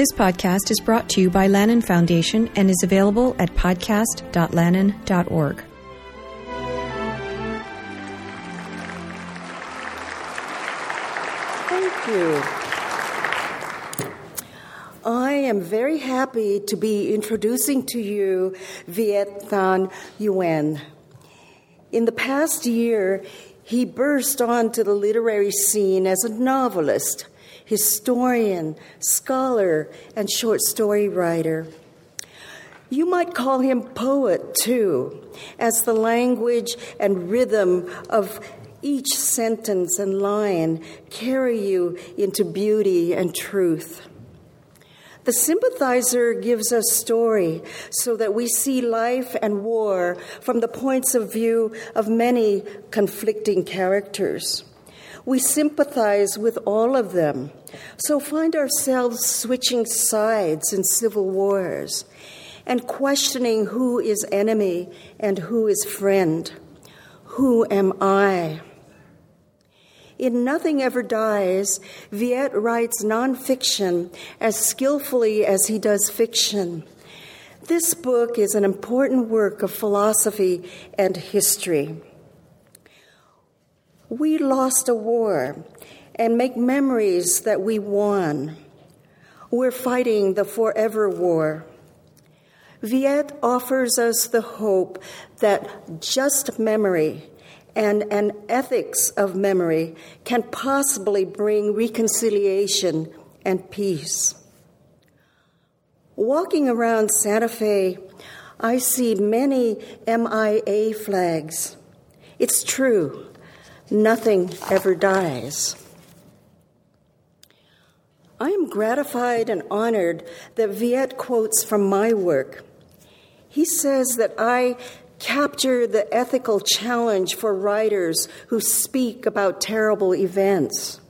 This podcast is brought to you by Lannan Foundation and is available at podcast.lannan.org. Thank you. I am very happy to be introducing to you Viet Thanh Nguyen. In the past year, he burst onto the literary scene as a novelist, historian, scholar, and short story writer. You might call him poet too, as the language and rhythm of each sentence and line carry you into beauty and truth. The sympathizer gives us story so that we see life and war from the points of view of many conflicting characters. We sympathize with all of them, so find ourselves switching sides in civil wars and questioning who is enemy and who is friend. Who am I? In Nothing Ever Dies, Viet writes nonfiction as skillfully as he does fiction. This book is an important work of philosophy and history. We lost a war and make memories that we won. We're fighting the forever war. Viet offers us the hope that just memory and an ethics of memory can possibly bring reconciliation and peace. Walking around Santa Fe, I see many MIA flags. It's true, nothing ever dies. I am gratified and honored that Viet quotes from my work. He says that I capture the ethical challenge for writers who speak about terrible events.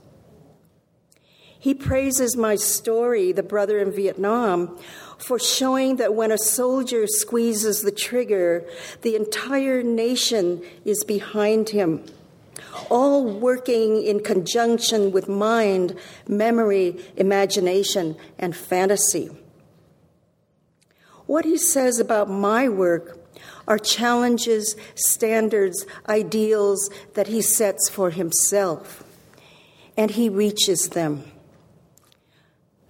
He praises my story, The Brother in Vietnam, for showing that when a soldier squeezes the trigger, the entire nation is behind him, all working in conjunction with mind, memory, imagination, and fantasy. What he says about my work are challenges, standards, ideals that he sets for himself. And he reaches them.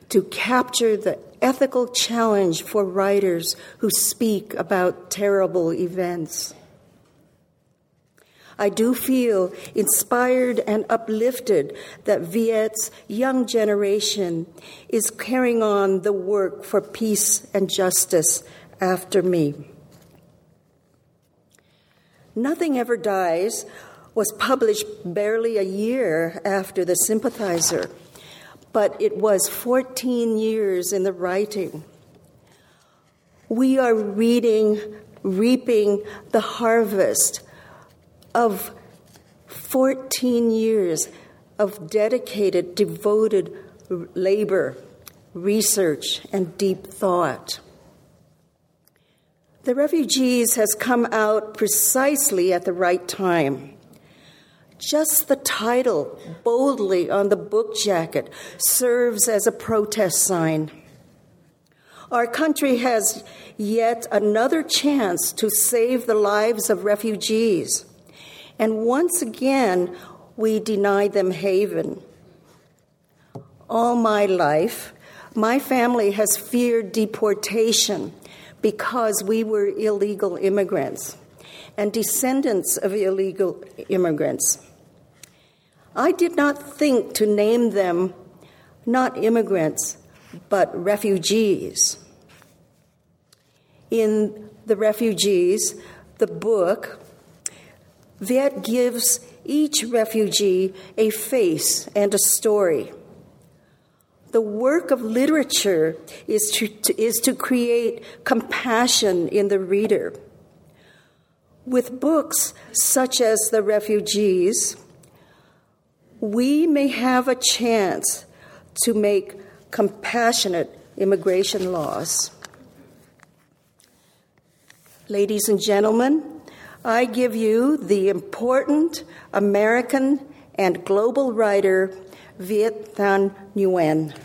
To capture the ethical challenge for writers who speak about terrible events. I do feel inspired and uplifted that Viet's young generation is carrying on the work for peace and justice after me. Nothing Ever Dies was published barely a year after The Sympathizer, but it was 14 years in the writing. We are reading, reaping the harvest of 14 years of dedicated, devoted labor, research, and deep thought. The refugees has come out precisely at the right time. Just the title, boldly on the book jacket, serves as a protest sign. Our country has yet another chance to save the lives of refugees. And once again, we deny them haven. All my life, my family has feared deportation because we were illegal immigrants and descendants of illegal immigrants. I did not think to name them not immigrants, but refugees. In The Refugees, the book, Viet gives each refugee a face and a story. The work of literature is to, to, is to create compassion in the reader. With books such as The Refugees, we may have a chance to make compassionate immigration laws. Ladies and gentlemen, I give you the important American and global writer Viet Thanh Nguyen.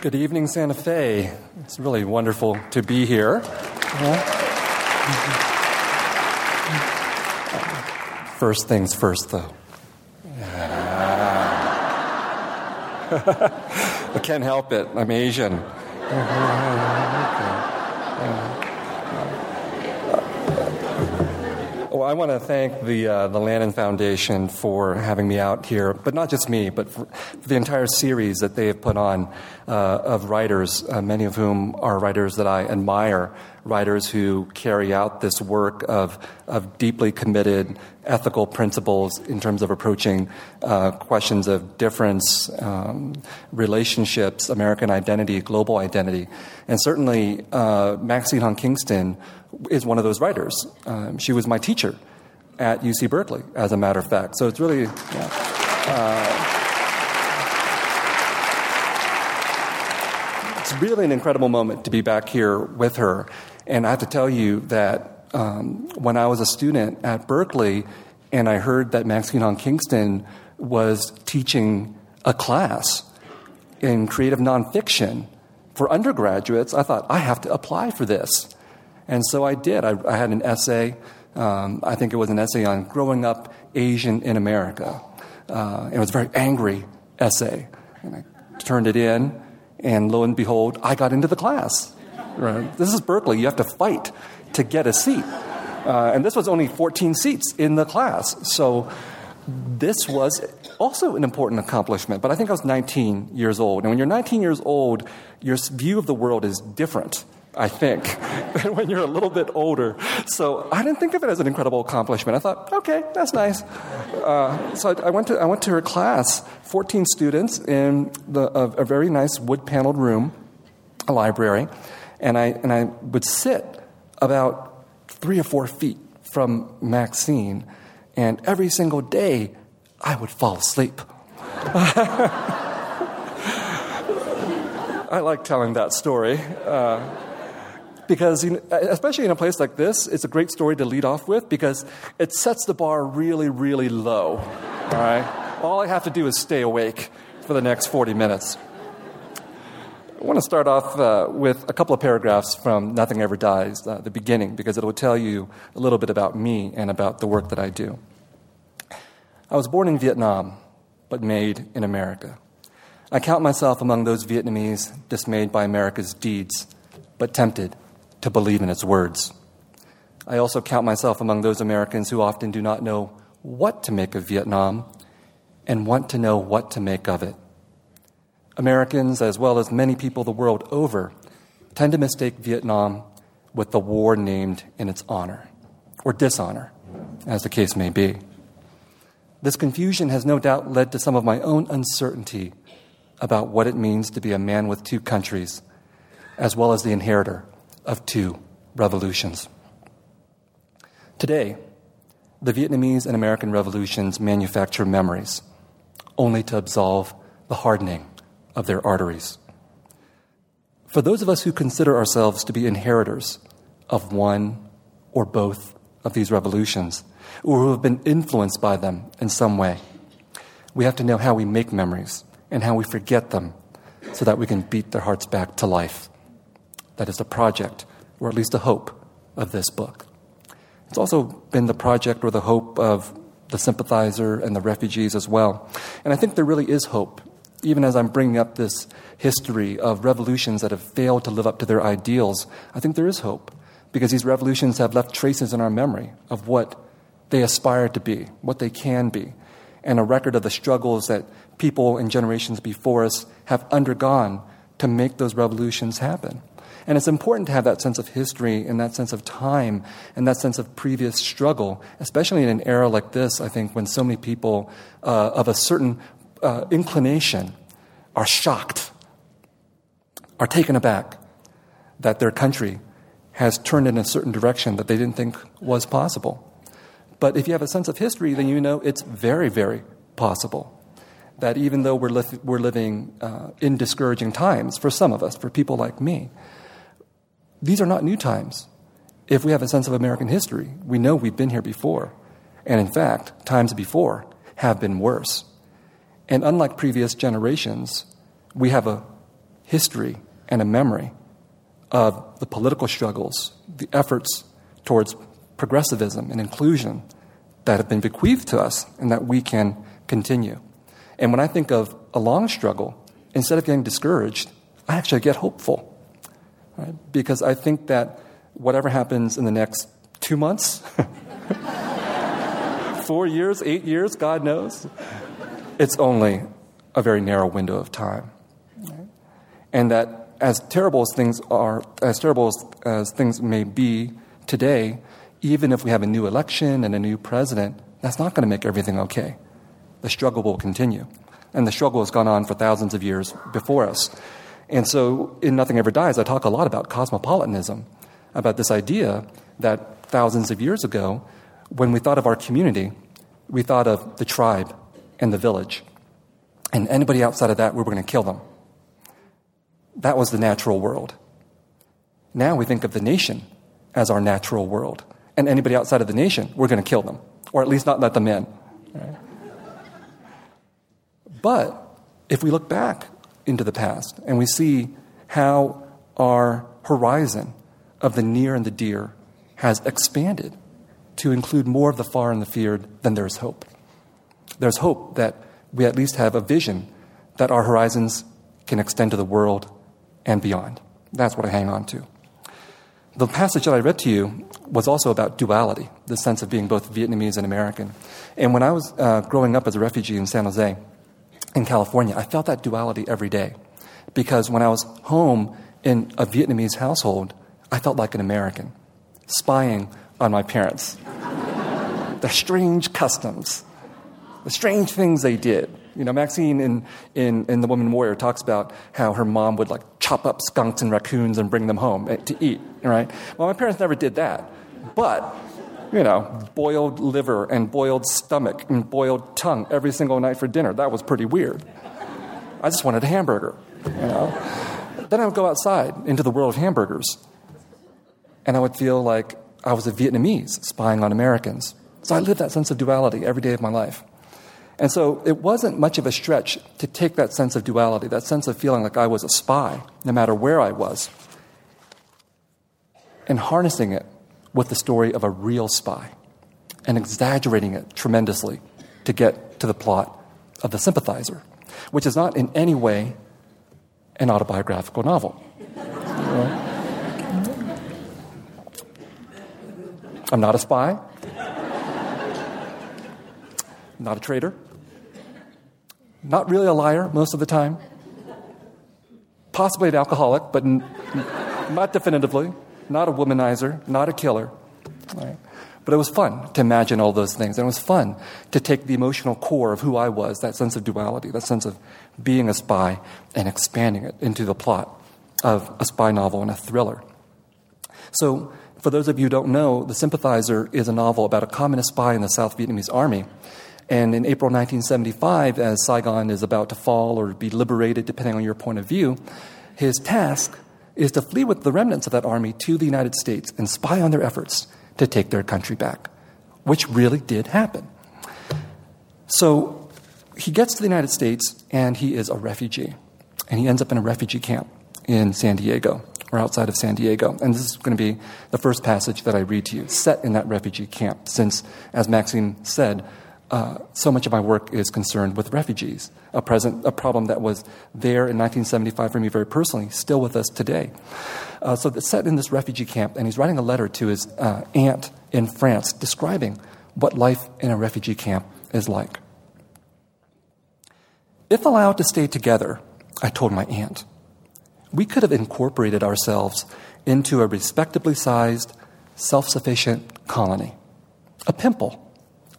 Good evening, Santa Fe. It's really wonderful to be here. Yeah. First things first, though. I can't help it. I'm Asian. I want to thank the uh, the Lannan Foundation for having me out here, but not just me, but for, for the entire series that they have put on uh, of writers, uh, many of whom are writers that I admire, writers who carry out this work of of deeply committed ethical principles in terms of approaching uh, questions of difference, um, relationships, American identity, global identity, and certainly uh, Maxine Hong Kingston is one of those writers. Um, she was my teacher at UC Berkeley, as a matter of fact. So it's really. Yeah. Uh, it's really an incredible moment to be back here with her. And I have to tell you that um, when I was a student at Berkeley and I heard that Maxine Hong Kingston was teaching a class in creative nonfiction for undergraduates, I thought, I have to apply for this. And so I did. I, I had an essay. Um, I think it was an essay on growing up Asian in America. Uh, it was a very angry essay. And I turned it in, and lo and behold, I got into the class. Right? This is Berkeley. You have to fight to get a seat. Uh, and this was only 14 seats in the class. So this was also an important accomplishment. But I think I was 19 years old. And when you're 19 years old, your view of the world is different I think, when you're a little bit older. So I didn't think of it as an incredible accomplishment. I thought, okay, that's nice. Uh, so I, I, went to I went to her class, 14 students in the, a, a very nice wood paneled room, a library, and I and I would sit about three or four feet from Maxine, and every single day I would fall asleep. I like telling that story. Uh, because you know, especially in a place like this, it's a great story to lead off with because it sets the bar really, really low. All right? All I have to do is stay awake for the next 40 minutes. I want to start off uh, with a couple of paragraphs from Nothing Ever Dies, uh, the beginning, because it will tell you a little bit about me and about the work that I do. I was born in Vietnam, but made in America. I count myself among those Vietnamese dismayed by America's deeds, but tempted to believe in its words. I also count myself among those Americans who often do not know what to make of Vietnam and want to know what to make of it. Americans, as well as many people the world over, tend to mistake Vietnam with the war named in its honor, or dishonor, as the case may be. This confusion has no doubt led to some of my own uncertainty about what it means to be a man with two countries, as well as the inheritor of two revolutions. Today, the Vietnamese and American revolutions manufacture memories only to absolve the hardening of their arteries. For those of us who consider ourselves to be inheritors of one or both of these revolutions, or who have been influenced by them in some way, we have to know how we make memories and how we forget them so that we can beat their hearts back to life. That is the project, or at least the hope, of this book. It's also been the project or the hope of the sympathizer and the refugees as well. And I think there really is hope, even as I'm bringing up this history of revolutions that have failed to live up to their ideals. I think there is hope, because these revolutions have left traces in our memory of what they aspire to be, what they can be, and a record of the struggles that people in generations before us have undergone to make those revolutions happen. And it's important to have that sense of history and that sense of time and that sense of previous struggle, especially in an era like this, I think, when so many people uh, of a certain uh, inclination are shocked, are taken aback that their country has turned in a certain direction that they didn't think was possible. But if you have a sense of history, then you know it's very, very possible that even though we're, li- we're living uh, in discouraging times for some of us, for people like me, these are not new times. If we have a sense of American history, we know we've been here before. And in fact, times before have been worse. And unlike previous generations, we have a history and a memory of the political struggles, the efforts towards progressivism and inclusion that have been bequeathed to us and that we can continue. And when I think of a long struggle, instead of getting discouraged, I actually get hopeful. Right? Because I think that whatever happens in the next two months, four years, eight years, God knows, it's only a very narrow window of time. Right? And that as terrible as things are, as terrible as, as things may be today, even if we have a new election and a new president, that's not going to make everything okay. The struggle will continue. And the struggle has gone on for thousands of years before us. And so, in Nothing Ever Dies, I talk a lot about cosmopolitanism, about this idea that thousands of years ago, when we thought of our community, we thought of the tribe and the village. And anybody outside of that, we were going to kill them. That was the natural world. Now we think of the nation as our natural world. And anybody outside of the nation, we're going to kill them, or at least not let them in. Right? But if we look back into the past and we see how our horizon of the near and the dear has expanded to include more of the far and the feared, then there's hope. There's hope that we at least have a vision that our horizons can extend to the world and beyond. That's what I hang on to. The passage that I read to you was also about duality, the sense of being both Vietnamese and American. And when I was uh, growing up as a refugee in San Jose, in California, I felt that duality every day. Because when I was home in a Vietnamese household, I felt like an American, spying on my parents. the strange customs, the strange things they did. You know, Maxine in, in, in The Woman Warrior talks about how her mom would like chop up skunks and raccoons and bring them home eh, to eat, right? Well, my parents never did that. But, you know, boiled liver and boiled stomach and boiled tongue every single night for dinner. That was pretty weird. I just wanted a hamburger, you know? Then I would go outside into the world of hamburgers and I would feel like I was a Vietnamese spying on Americans. So I lived that sense of duality every day of my life. And so it wasn't much of a stretch to take that sense of duality, that sense of feeling like I was a spy, no matter where I was, and harnessing it with the story of a real spy and exaggerating it tremendously to get to the plot of The Sympathizer, which is not in any way an autobiographical novel. I'm not a spy, not a traitor. Not really a liar most of the time. Possibly an alcoholic, but n- not definitively. Not a womanizer, not a killer. Right? But it was fun to imagine all those things. And it was fun to take the emotional core of who I was, that sense of duality, that sense of being a spy, and expanding it into the plot of a spy novel and a thriller. So, for those of you who don't know, The Sympathizer is a novel about a communist spy in the South Vietnamese army and in April 1975, as Saigon is about to fall or be liberated, depending on your point of view, his task is to flee with the remnants of that army to the United States and spy on their efforts to take their country back, which really did happen. So he gets to the United States and he is a refugee. And he ends up in a refugee camp in San Diego or outside of San Diego. And this is going to be the first passage that I read to you, set in that refugee camp, since, as Maxine said, uh, so much of my work is concerned with refugees, a, present, a problem that was there in 1975 for me very personally, still with us today. Uh, so it's set in this refugee camp, and he's writing a letter to his uh, aunt in France describing what life in a refugee camp is like. If allowed to stay together, I told my aunt, we could have incorporated ourselves into a respectably sized, self sufficient colony, a pimple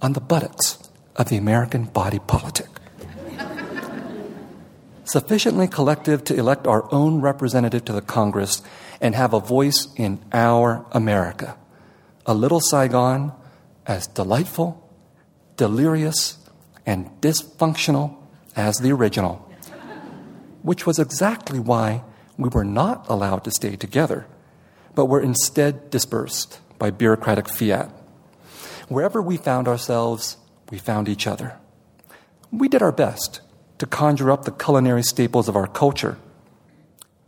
on the buttocks of the American body politic. Sufficiently collective to elect our own representative to the Congress and have a voice in our America. A little Saigon as delightful, delirious, and dysfunctional as the original, which was exactly why we were not allowed to stay together, but were instead dispersed by bureaucratic fiat. Wherever we found ourselves, we found each other. We did our best to conjure up the culinary staples of our culture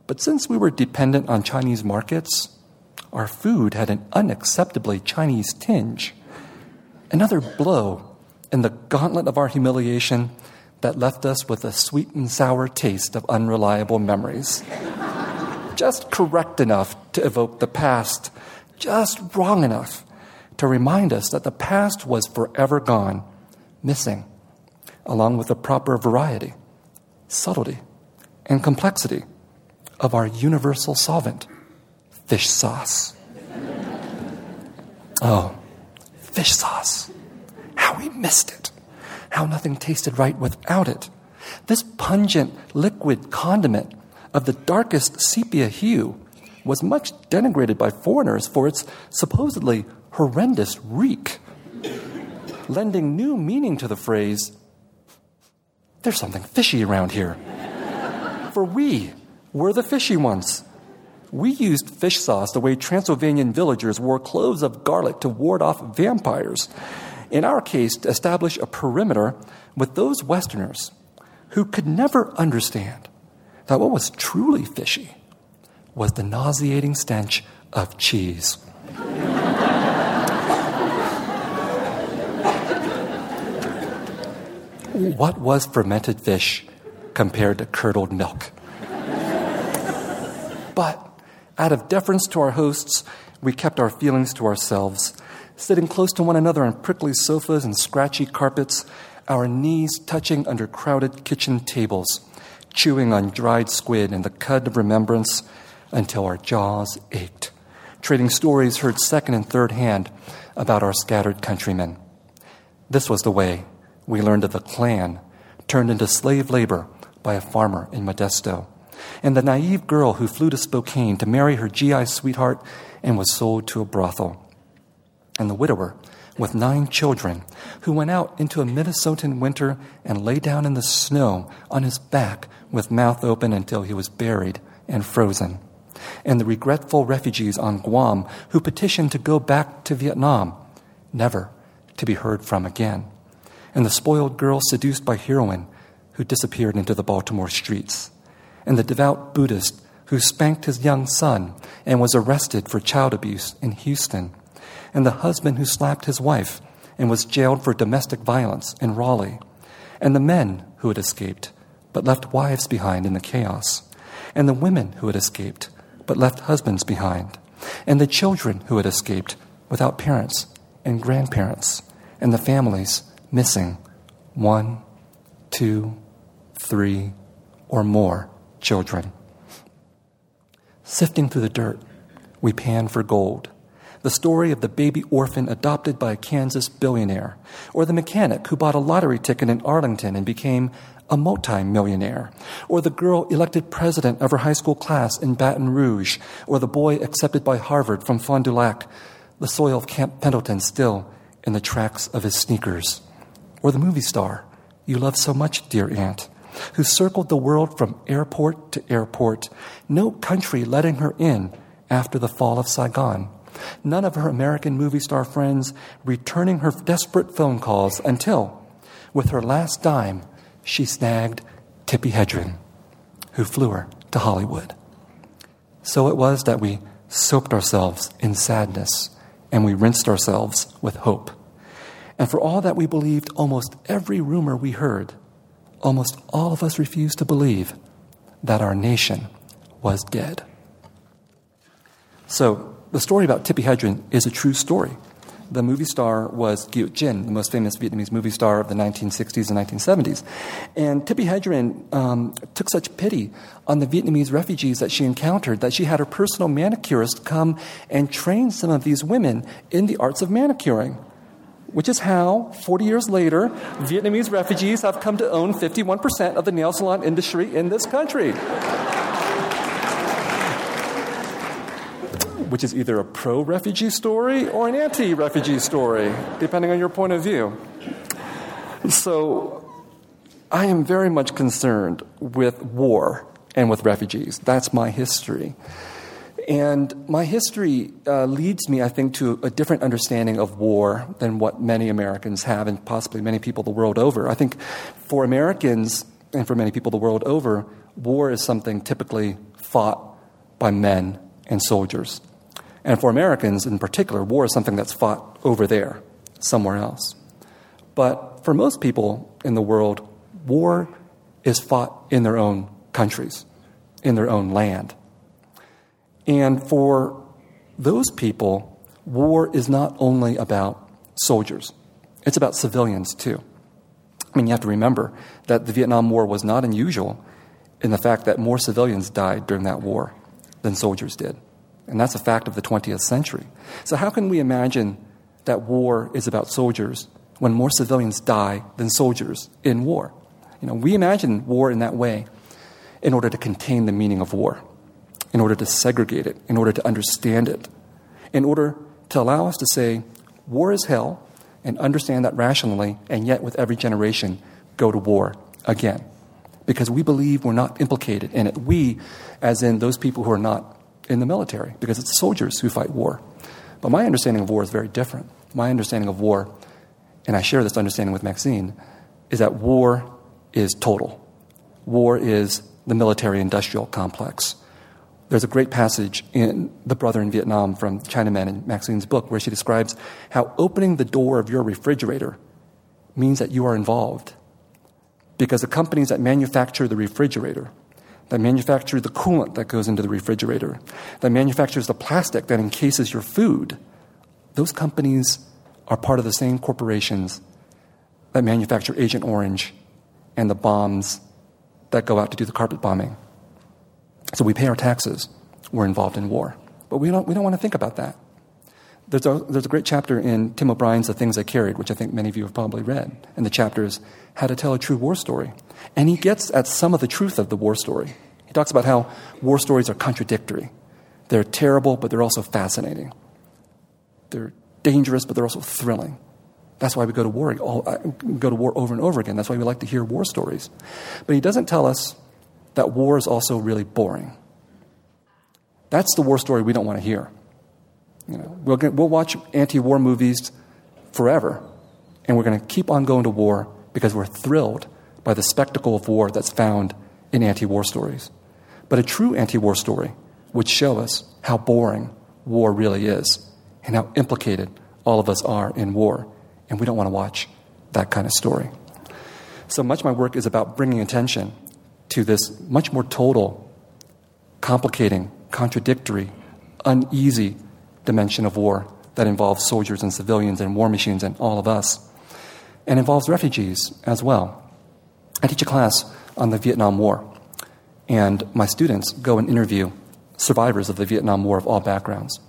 But since we were dependent on Chinese markets, our food had an unacceptably Chinese tinge. Another blow in the gauntlet of our humiliation that left us with a sweet and sour taste of unreliable memories. just correct enough to evoke the past, just wrong enough to remind us that the past was forever gone, missing, along with the proper variety, subtlety, and complexity of our universal solvent, fish sauce. Oh, fish sauce. How we missed it. How nothing tasted right without it. This pungent liquid condiment of the darkest sepia hue was much denigrated by foreigners for its supposedly horrendous reek, lending new meaning to the phrase, there's something fishy around here. For we were the fishy ones. We used fish sauce the way Transylvanian villagers wore cloves of garlic to ward off vampires. In our case, to establish a perimeter with those Westerners who could never understand that what was truly fishy was the nauseating stench of cheese. What was fermented fish compared to curdled milk? But out of deference to our hosts, we kept our feelings to ourselves, sitting close to one another on prickly sofas and scratchy carpets, our knees touching under crowded kitchen tables, chewing on dried squid and the cud of remembrance until our jaws ached, trading stories heard second and third hand about our scattered countrymen. This was the way we learned of the clan turned into slave labor by a farmer in Modesto. And the naive girl who flew to Spokane to marry her GI sweetheart and was sold to a brothel, and the widower with nine children who went out into a Minnesotan winter and lay down in the snow on his back with mouth open until he was buried and frozen, and the regretful refugees on Guam who petitioned to go back to Vietnam, never to be heard from again, and the spoiled girl seduced by heroin who disappeared into the Baltimore streets and the devout Buddhist who spanked his young son and was arrested for child abuse in Houston, and the husband who slapped his wife and was jailed for domestic violence in Raleigh, and the men who had escaped but left wives behind in the chaos, and the women who had escaped but left husbands behind, and the children who had escaped without parents and grandparents, and the families missing one, two, three, or more children. Sifting through the dirt, we pan for gold. The story of the baby orphan adopted by a Kansas billionaire, or the mechanic who bought a lottery ticket in Arlington and became a multimillionaire, or the girl elected president of her high school class in Baton Rouge, or the boy accepted by Harvard from Fond du Lac, the soil of Camp Pendleton still in the tracks of his sneakers, or the movie star you love so much, dear aunt, who circled the world from airport to airport, no country letting her in after the fall of Saigon. None of her American movie star friends returning her desperate phone calls until, with her last dime, she snagged Tippi Hedren, who flew her to Hollywood. So it was that we soaped ourselves in sadness and we rinsed ourselves with hope. And for all that we believed almost every rumor we heard, almost all of us refused to believe that our nation was dead. So, the story about Tippi Hedren is a true story. The movie star was Ngoc Dinh, the most famous Vietnamese movie star of the 1960s and 1970s. And Tippi Hedren um, took such pity on the Vietnamese refugees that she encountered that she had her personal manicurist come and train some of these women in the arts of manicuring which is how, 40 years later, Vietnamese refugees have come to own 51% of the nail salon industry in this country. which is either a pro refugee story or an anti refugee story, depending on your point of view. So, I am very much concerned with war and with refugees. That's my history. And my history uh, leads me, I think, to a different understanding of war than what many Americans have, and possibly many people the world over. I think for Americans, and for many people the world over, war is something typically fought by men and soldiers. And for Americans in particular, war is something that's fought over there, somewhere else. But for most people in the world, war is fought in their own countries, in their own land. And for those people, war is not only about soldiers, it's about civilians too. I mean, you have to remember that the Vietnam War was not unusual in the fact that more civilians died during that war than soldiers did. And that's a fact of the 20th century. So, how can we imagine that war is about soldiers when more civilians die than soldiers in war? You know, we imagine war in that way in order to contain the meaning of war, in order to segregate it, in order to understand it, in order to allow us to say, war is hell, and understand that rationally, and yet with every generation, go to war again. Because we believe we're not implicated in it. We, as in those people who are not in the military, because it's soldiers who fight war. But my understanding of war is very different. My understanding of war, and I share this understanding with Maxine, is that war is total. War is the military industrial complex. There's a great passage in The Brother in Vietnam from China Men in Maxine's book where she describes how opening the door of your refrigerator means that you are involved. Because the companies that manufacture the refrigerator, that manufacture the coolant that goes into the refrigerator, that manufactures the plastic that encases your food, those companies are part of the same corporations that manufacture Agent Orange and the bombs that go out to do the carpet bombing. So we pay our taxes. We're involved in war. But we don't, we don't want to think about that. There's a, there's a great chapter in Tim O'Brien's The Things I Carried, which I think many of you have probably read. And the chapter is How to Tell a True War Story. And he gets at some of the truth of the war story. He talks about how war stories are contradictory. They're terrible, but they're also fascinating. They're dangerous, but they're also thrilling. That's why we go to war, all, uh, go to war over and over again. That's why we like to hear war stories. But he doesn't tell us that war is also really boring. That's the war story we don't want to hear. You know, we'll, get, we'll watch anti war movies forever, and we're going to keep on going to war because we're thrilled by the spectacle of war that's found in anti war stories. But a true anti war story would show us how boring war really is and how implicated all of us are in war. And we don't want to watch that kind of story. So much of my work is about bringing attention to this much more total, complicating, contradictory, uneasy dimension of war that involves soldiers and civilians and war machines and all of us, and involves refugees as well. I teach a class on the Vietnam War, and my students go and interview survivors of the Vietnam War of all backgrounds.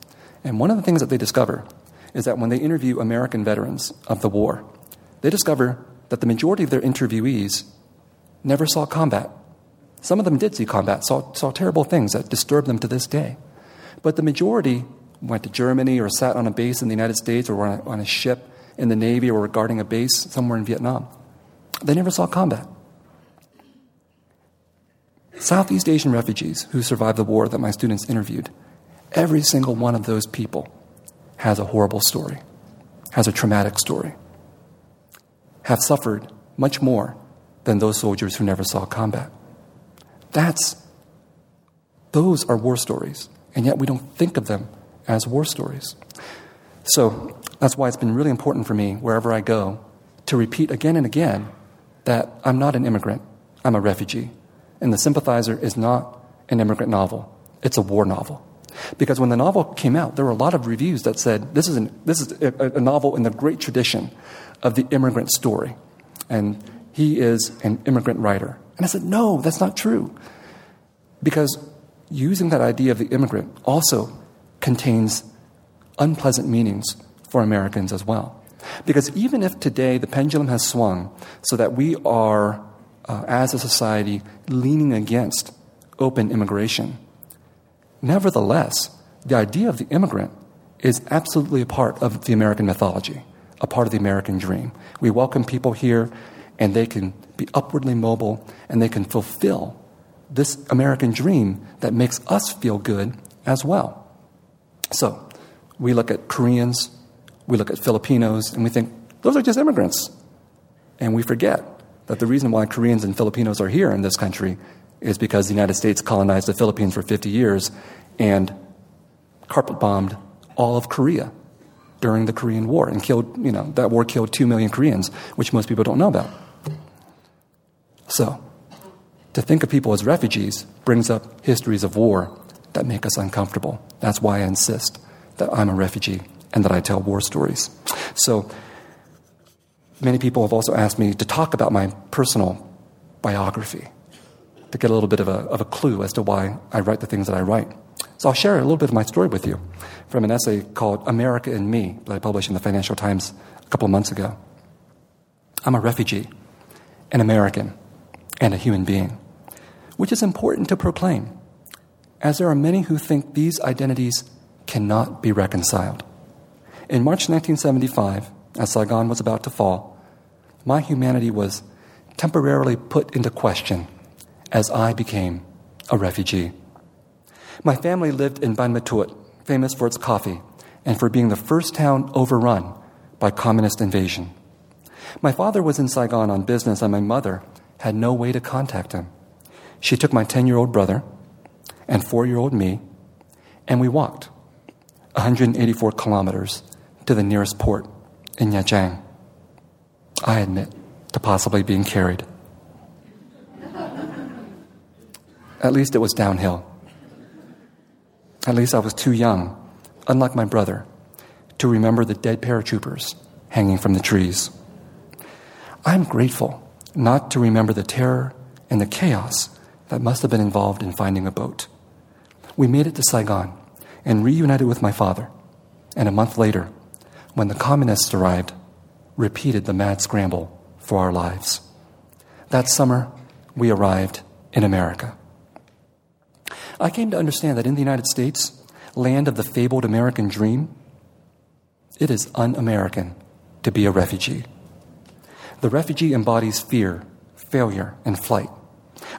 And one of the things that they discover is that when they interview American veterans of the war, they discover that the majority of their interviewees never saw combat. Some of them did see combat, saw, saw terrible things that disturb them to this day. But the majority went to Germany or sat on a base in the United States or were on a, on a ship in the Navy or were guarding a base somewhere in Vietnam. They never saw combat. Southeast Asian refugees who survived the war that my students interviewed, every single one of those people has a horrible story, has a traumatic story, have suffered much more than those soldiers who never saw combat. That's, those are war stories, and yet we don't think of them as war stories. So that's why it's been really important for me, wherever I go, to repeat again and again that I'm not an immigrant, I'm a refugee. And The Sympathizer is not an immigrant novel, it's a war novel. Because when the novel came out, there were a lot of reviews that said this is, an, this is a, a novel in the great tradition of the immigrant story. And he is an immigrant writer. And I said, no, that's not true. Because using that idea of the immigrant also contains unpleasant meanings for Americans as well. Because even if today the pendulum has swung so that we are, uh, as a society, leaning against open immigration, nevertheless, the idea of the immigrant is absolutely a part of the American mythology, a part of the American dream. We welcome people here, and they can be upwardly mobile, and they can fulfill this American dream that makes us feel good as well. So, we look at Koreans, we look at Filipinos, and we think, those are just immigrants. And we forget that the reason why Koreans and Filipinos are here in this country is because the United States colonized the Philippines for 50 years and carpet bombed all of Korea during the Korean War and killed, you know, that war killed 2 million Koreans, which most people don't know about. So, to think of people as refugees brings up histories of war that make us uncomfortable. That's why I insist that I'm a refugee and that I tell war stories. So, many people have also asked me to talk about my personal biography to get a little bit of a, of a clue as to why I write the things that I write. So I'll share a little bit of my story with you from an essay called America and Me that I published in the Financial Times a couple of months ago. I'm a refugee, an American, and a human being, which is important to proclaim, as there are many who think these identities cannot be reconciled. In March 1975, as Saigon was about to fall, my humanity was temporarily put into question as I became a refugee. My family lived in Ban Me Thuot, famous for its coffee and for being the first town overrun by communist invasion. My father was in Saigon on business, and my mother had no way to contact him. She took my 10 year old brother and four year old me, and we walked 184 kilometers to the nearest port in Nha I admit to possibly being carried. At least it was downhill. At least I was too young, unlike my brother, to remember the dead paratroopers hanging from the trees. I'm grateful not to remember the terror and the chaos that must have been involved in finding a boat. We made it to Saigon and reunited with my father, and a month later, when the communists arrived, repeated the mad scramble for our lives. That summer, we arrived in America. I came to understand that in the United States, land of the fabled American dream, it is un American to be a refugee. The refugee embodies fear, failure, and flight.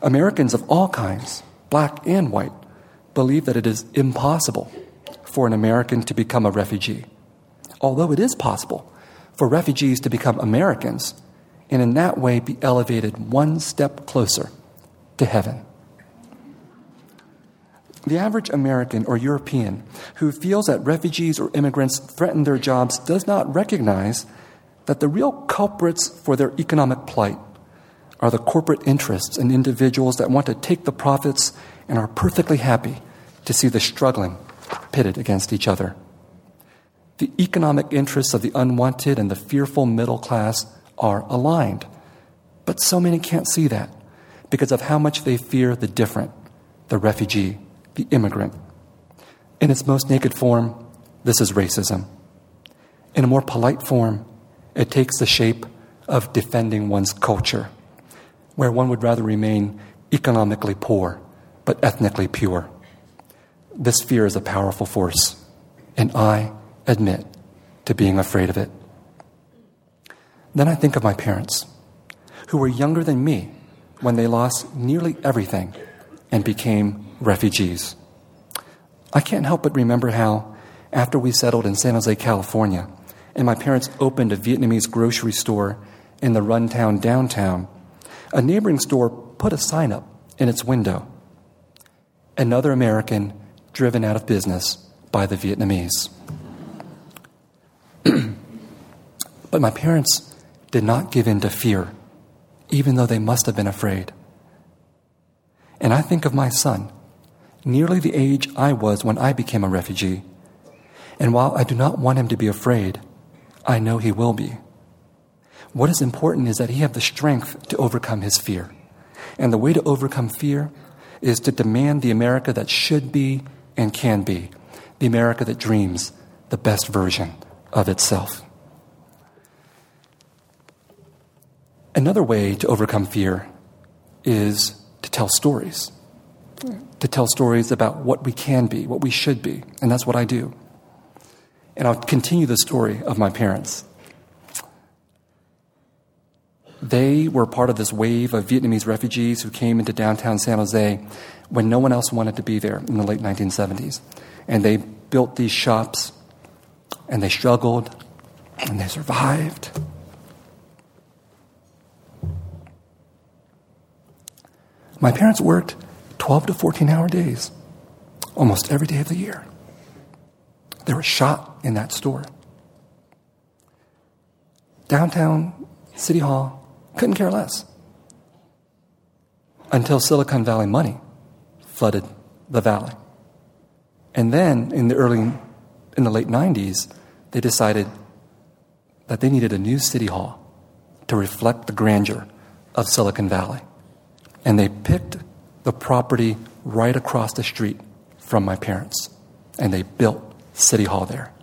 Americans of all kinds, black and white, believe that it is impossible for an American to become a refugee. Although it is possible for refugees to become Americans and in that way be elevated one step closer to heaven. The average American or European who feels that refugees or immigrants threaten their jobs does not recognize that the real culprits for their economic plight are the corporate interests and individuals that want to take the profits and are perfectly happy to see the struggling pitted against each other. The economic interests of the unwanted and the fearful middle class are aligned. But so many can't see that because of how much they fear the different, the refugee, the immigrant. In its most naked form, this is racism. In a more polite form, it takes the shape of defending one's culture, where one would rather remain economically poor but ethnically pure. This fear is a powerful force, and I admit to being afraid of it. Then I think of my parents, who were younger than me when they lost nearly everything and became refugees. I can't help but remember how, after we settled in San Jose, California, and my parents opened a Vietnamese grocery store in the runtown downtown, a neighboring store put a sign up in its window Another American driven out of business by the Vietnamese. but my parents did not give in to fear, even though they must have been afraid. And I think of my son nearly the age I was when I became a refugee. And while I do not want him to be afraid, I know he will be. What is important is that he have the strength to overcome his fear. And the way to overcome fear is to demand the America that should be and can be, the America that dreams the best version of itself. Another way to overcome fear is to tell stories to tell stories about what we can be, what we should be. And that's what I do. And I'll continue the story of my parents. They were part of this wave of Vietnamese refugees who came into downtown San Jose when no one else wanted to be there in the late 1970s. And they built these shops, and they struggled, and they survived. My parents worked 12 to 14 hour days almost every day of the year. They were shot in that store. Downtown City Hall couldn't care less until Silicon Valley money flooded the valley. And then in the early, in the late 90s, they decided that they needed a new city hall to reflect the grandeur of Silicon Valley. And they picked the property right across the street from my parents. And they built City Hall there.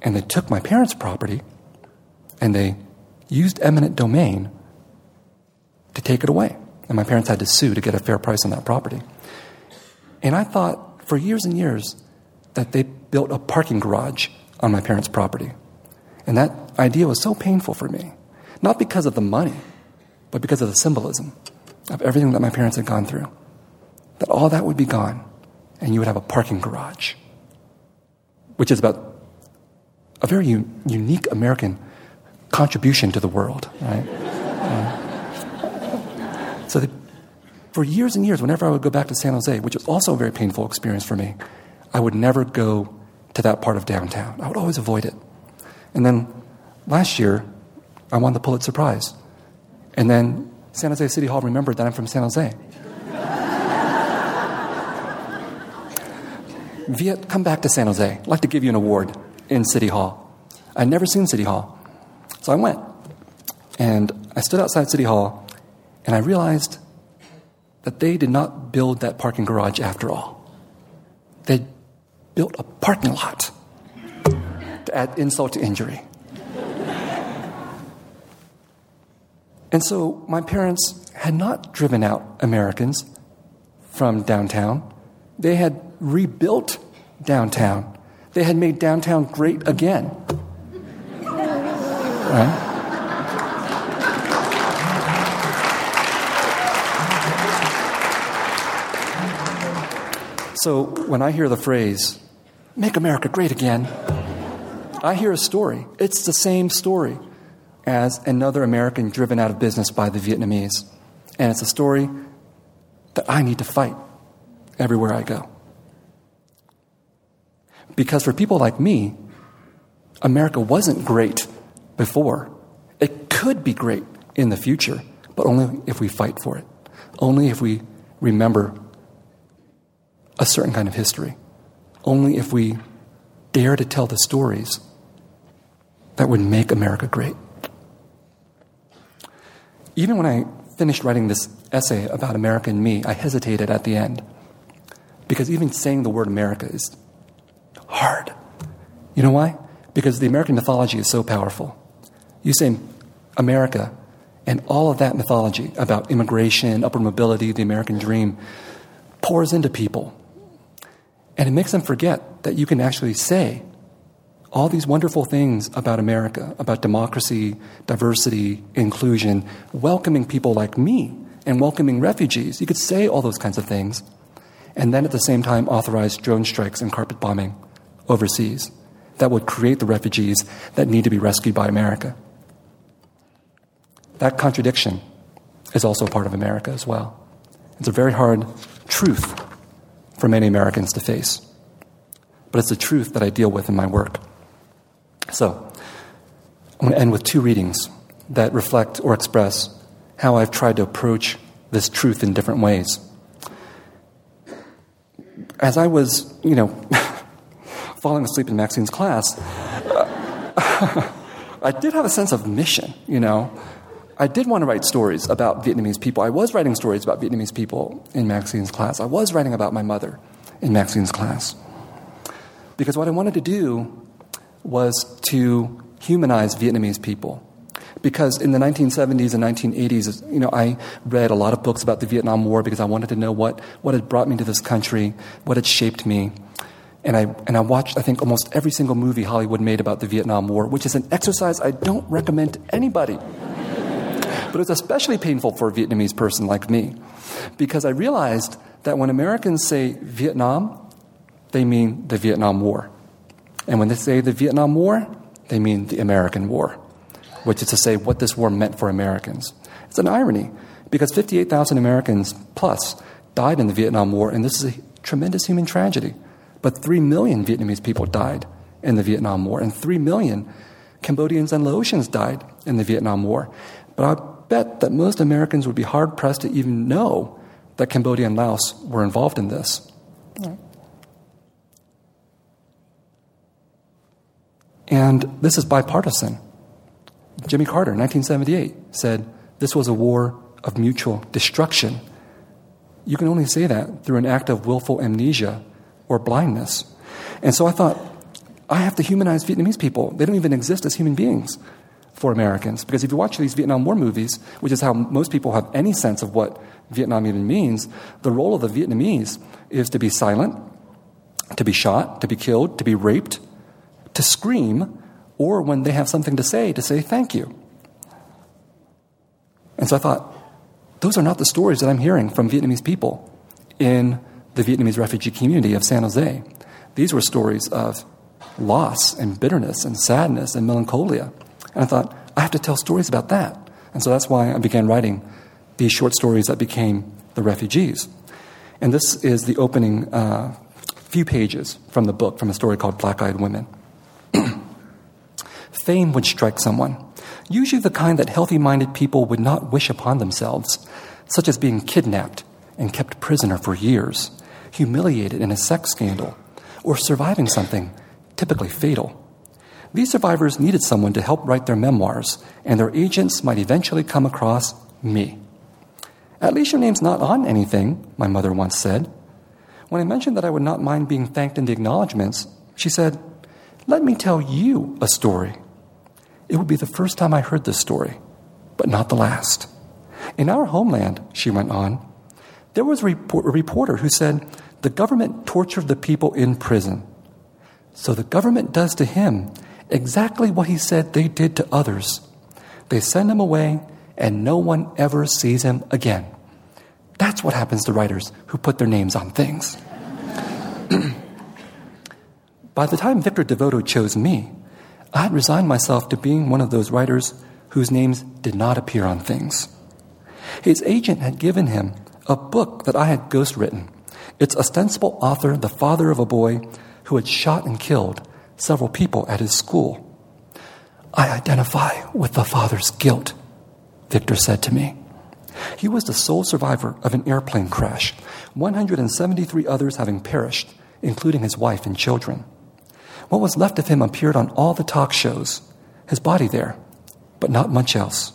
And they took my parents' property and they used eminent domain to take it away. And my parents had to sue to get a fair price on that property. And I thought for years and years that they built a parking garage on my parents' property. And that idea was so painful for me. Not because of the money, but because of the symbolism of everything that my parents had gone through. That all that would be gone, and you would have a parking garage, which is about a very u- unique American contribution to the world, right? Uh, so for years and years, whenever I would go back to San Jose, which was also a very painful experience for me, I would never go to that part of downtown. I would always avoid it. And then last year, I won the Pulitzer Prize. And then San Jose City Hall remembered that I'm from San Jose. Viet, come back to San Jose. I'd like to give you an award in City Hall. I'd never seen City Hall. So I went. And I stood outside City Hall, and I realized that they did not build that parking garage after all. They built a parking lot to add insult to injury. And so my parents had not driven out Americans from downtown. They had rebuilt downtown. They had made downtown great again. Right? So when I hear the phrase, make America great again, I hear a story. It's the same story as another American driven out of business by the Vietnamese. And it's a story that I need to fight everywhere I go. Because for people like me, America wasn't great before. It could be great in the future, but only if we fight for it. Only if we remember a certain kind of history. Only if we dare to tell the stories that would make America great. Even when I finished writing this essay about America and me, I hesitated at the end. Because even saying the word America is hard. You know why? Because the American mythology is so powerful. You say America, and all of that mythology about immigration, upward mobility, the American dream pours into people. And it makes them forget that you can actually say all these wonderful things about America, about democracy, diversity, inclusion, welcoming people like me and welcoming refugees. You could say all those kinds of things, and then at the same time authorize drone strikes and carpet bombing overseas that would create the refugees that need to be rescued by America. That contradiction is also part of America as well. It's a very hard truth for many Americans to face, but it's the truth that I deal with in my work. So, I'm going to end with two readings that reflect or express how I've tried to approach this truth in different ways. As I was, you know, falling asleep in Maxine's class, uh, I did have a sense of mission, you know. I did want to write stories about Vietnamese people. I was writing stories about Vietnamese people in Maxine's class. I was writing about my mother in Maxine's class. Because what I wanted to do was to humanize Vietnamese people. Because in the 1970s and 1980s, you know, I read a lot of books about the Vietnam War because I wanted to know what, what had brought me to this country, what had shaped me. And I, and I watched, I think, almost every single movie Hollywood made about the Vietnam War, which is an exercise I don't recommend to anybody. but it was especially painful for a Vietnamese person like me because I realized that when Americans say Vietnam, they mean the Vietnam War. And when they say the Vietnam War, they mean the American War, which is to say what this war meant for Americans. It's an irony because 58,000 Americans plus died in the Vietnam War, and this is a tremendous human tragedy. But 3 million Vietnamese people died in the Vietnam War, and 3 million Cambodians and Laotians died in the Vietnam War. But I bet that most Americans would be hard pressed to even know that Cambodia and Laos were involved in this. And this is bipartisan. Jimmy Carter, 1978, said this was a war of mutual destruction. You can only say that through an act of willful amnesia or blindness. And so I thought, I have to humanize Vietnamese people. They don't even exist as human beings for Americans. Because if you watch these Vietnam War movies, which is how most people have any sense of what Vietnam even means, the role of the Vietnamese is to be silent, to be shot, to be killed, to be raped, to scream, or when they have something to say, to say thank you. And so I thought, those are not the stories that I'm hearing from Vietnamese people in the Vietnamese refugee community of San Jose. These were stories of loss and bitterness and sadness and melancholia. And I thought, I have to tell stories about that. And so that's why I began writing these short stories that became The Refugees. And this is the opening uh, few pages from the book, from a story called Black Eyed Women. Fame would strike someone, usually the kind that healthy minded people would not wish upon themselves, such as being kidnapped and kept prisoner for years, humiliated in a sex scandal, or surviving something typically fatal. These survivors needed someone to help write their memoirs, and their agents might eventually come across me. At least your name's not on anything, my mother once said. When I mentioned that I would not mind being thanked in the acknowledgments, she said, Let me tell you a story. It would be the first time I heard this story, but not the last. In our homeland, she went on, there was a, report, a reporter who said the government tortured the people in prison. So the government does to him exactly what he said they did to others. They send him away, and no one ever sees him again. That's what happens to writers who put their names on things. By the time Victor Devoto chose me, I had resigned myself to being one of those writers whose names did not appear on things. His agent had given him a book that I had ghostwritten. Its ostensible author, the father of a boy who had shot and killed several people at his school. I identify with the father's guilt, Victor said to me. He was the sole survivor of an airplane crash, 173 others having perished, including his wife and children. What was left of him appeared on all the talk shows, his body there, but not much else.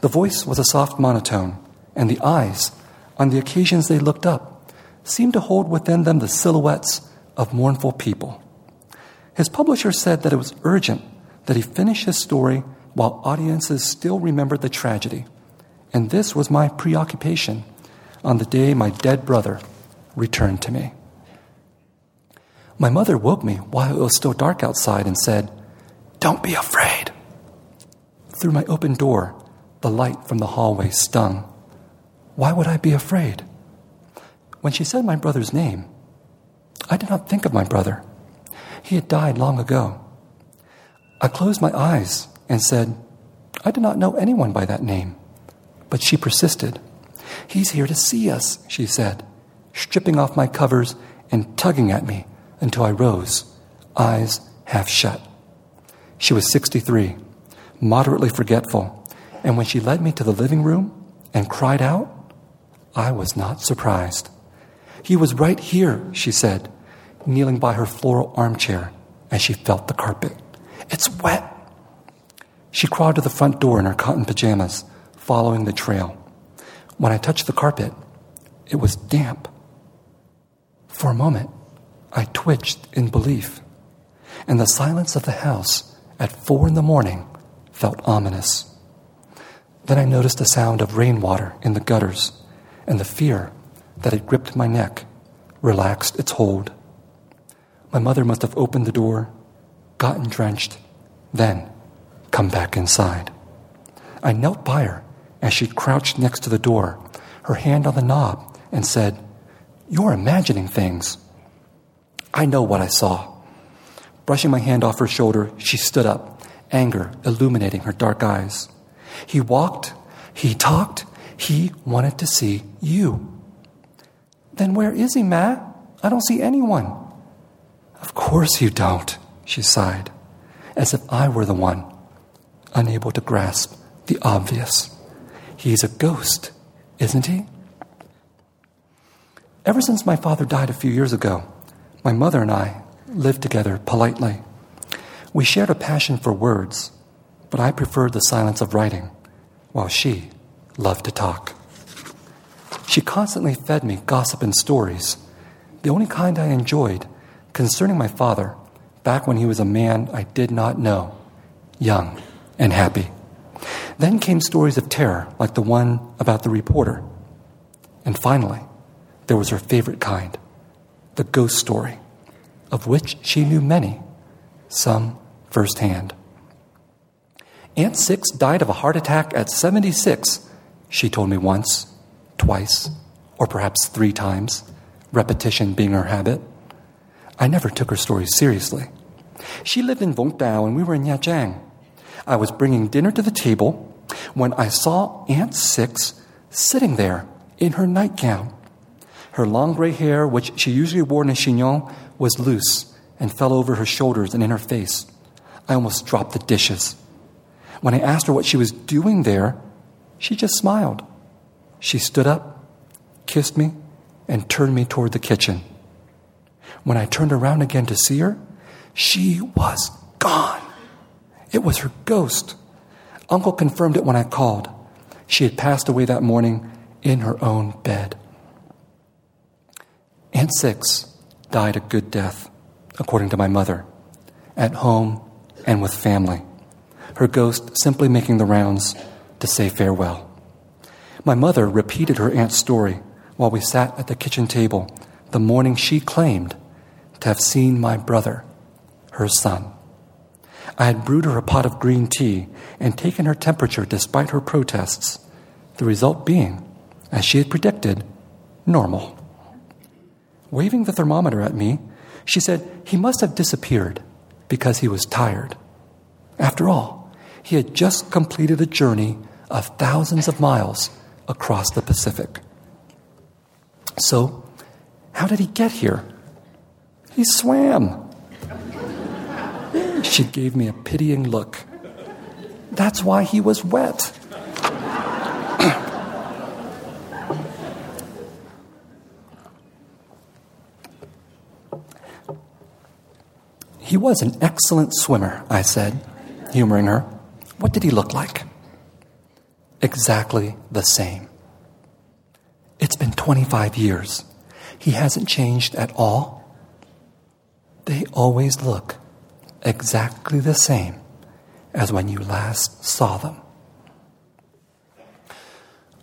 The voice was a soft monotone, and the eyes, on the occasions they looked up, seemed to hold within them the silhouettes of mournful people. His publisher said that it was urgent that he finish his story while audiences still remembered the tragedy. And this was my preoccupation on the day my dead brother returned to me. My mother woke me while it was still dark outside and said, Don't be afraid. Through my open door, the light from the hallway stung. Why would I be afraid? When she said my brother's name, I did not think of my brother. He had died long ago. I closed my eyes and said, I did not know anyone by that name. But she persisted. He's here to see us, she said, stripping off my covers and tugging at me until I rose, eyes half shut. She was 63, moderately forgetful, and when she led me to the living room and cried out, I was not surprised. He was right here, she said, kneeling by her floral armchair as she felt the carpet. It's wet. She crawled to the front door in her cotton pajamas, following the trail. When I touched the carpet, it was damp. For a moment, I twitched in belief, and the silence of the house at four in the morning felt ominous. Then I noticed the sound of rainwater in the gutters, and the fear that had gripped my neck relaxed its hold. My mother must have opened the door, gotten drenched, then come back inside. I knelt by her as she crouched next to the door, her hand on the knob, and said, You're imagining things. I know what I saw. Brushing my hand off her shoulder, she stood up, anger illuminating her dark eyes. He walked, he talked, He wanted to see you. Then where is he, Matt? I don't see anyone. Of course you don't, she sighed, as if I were the one, unable to grasp the obvious. He's a ghost, isn't he? Ever since my father died a few years ago, my mother and I lived together politely. We shared a passion for words, but I preferred the silence of writing, while she loved to talk. She constantly fed me gossip and stories, the only kind I enjoyed, concerning my father back when he was a man I did not know, young and happy. Then came stories of terror, like the one about the reporter. And finally, there was her favorite kind, the ghost story, of which she knew many, some firsthand. Aunt Six died of a heart attack at 76, she told me once, twice, or perhaps three times, repetition being her habit. I never took her stories seriously. She lived in Vung Tau and we were in Yajiang. I was bringing dinner to the table when I saw Aunt Six sitting there in her nightgown. Her long gray hair, which she usually wore in a chignon, was loose and fell over her shoulders and in her face. I almost dropped the dishes. When I asked her what she was doing there, she just smiled. She stood up, kissed me, and turned me toward the kitchen. When I turned around again to see her, she was gone. It was her ghost. Uncle confirmed it when I called. She had passed away that morning in her own bed. Aunt Six died a good death, according to my mother, at home and with family, her ghost simply making the rounds to say farewell. My mother repeated her aunt's story while we sat at the kitchen table the morning she claimed to have seen my brother, her son. I had brewed her a pot of green tea and taken her temperature despite her protests, the result being, as she had predicted, normal. Waving the thermometer at me, she said he must have disappeared because he was tired. After all, he had just completed a journey of thousands of miles across the Pacific. So, how did he get here? He swam. She gave me a pitying look. That's why he was wet. He was an excellent swimmer, I said, humoring her. What did he look like? Exactly the same. It's been 25 years. He hasn't changed at all. They always look exactly the same as when you last saw them.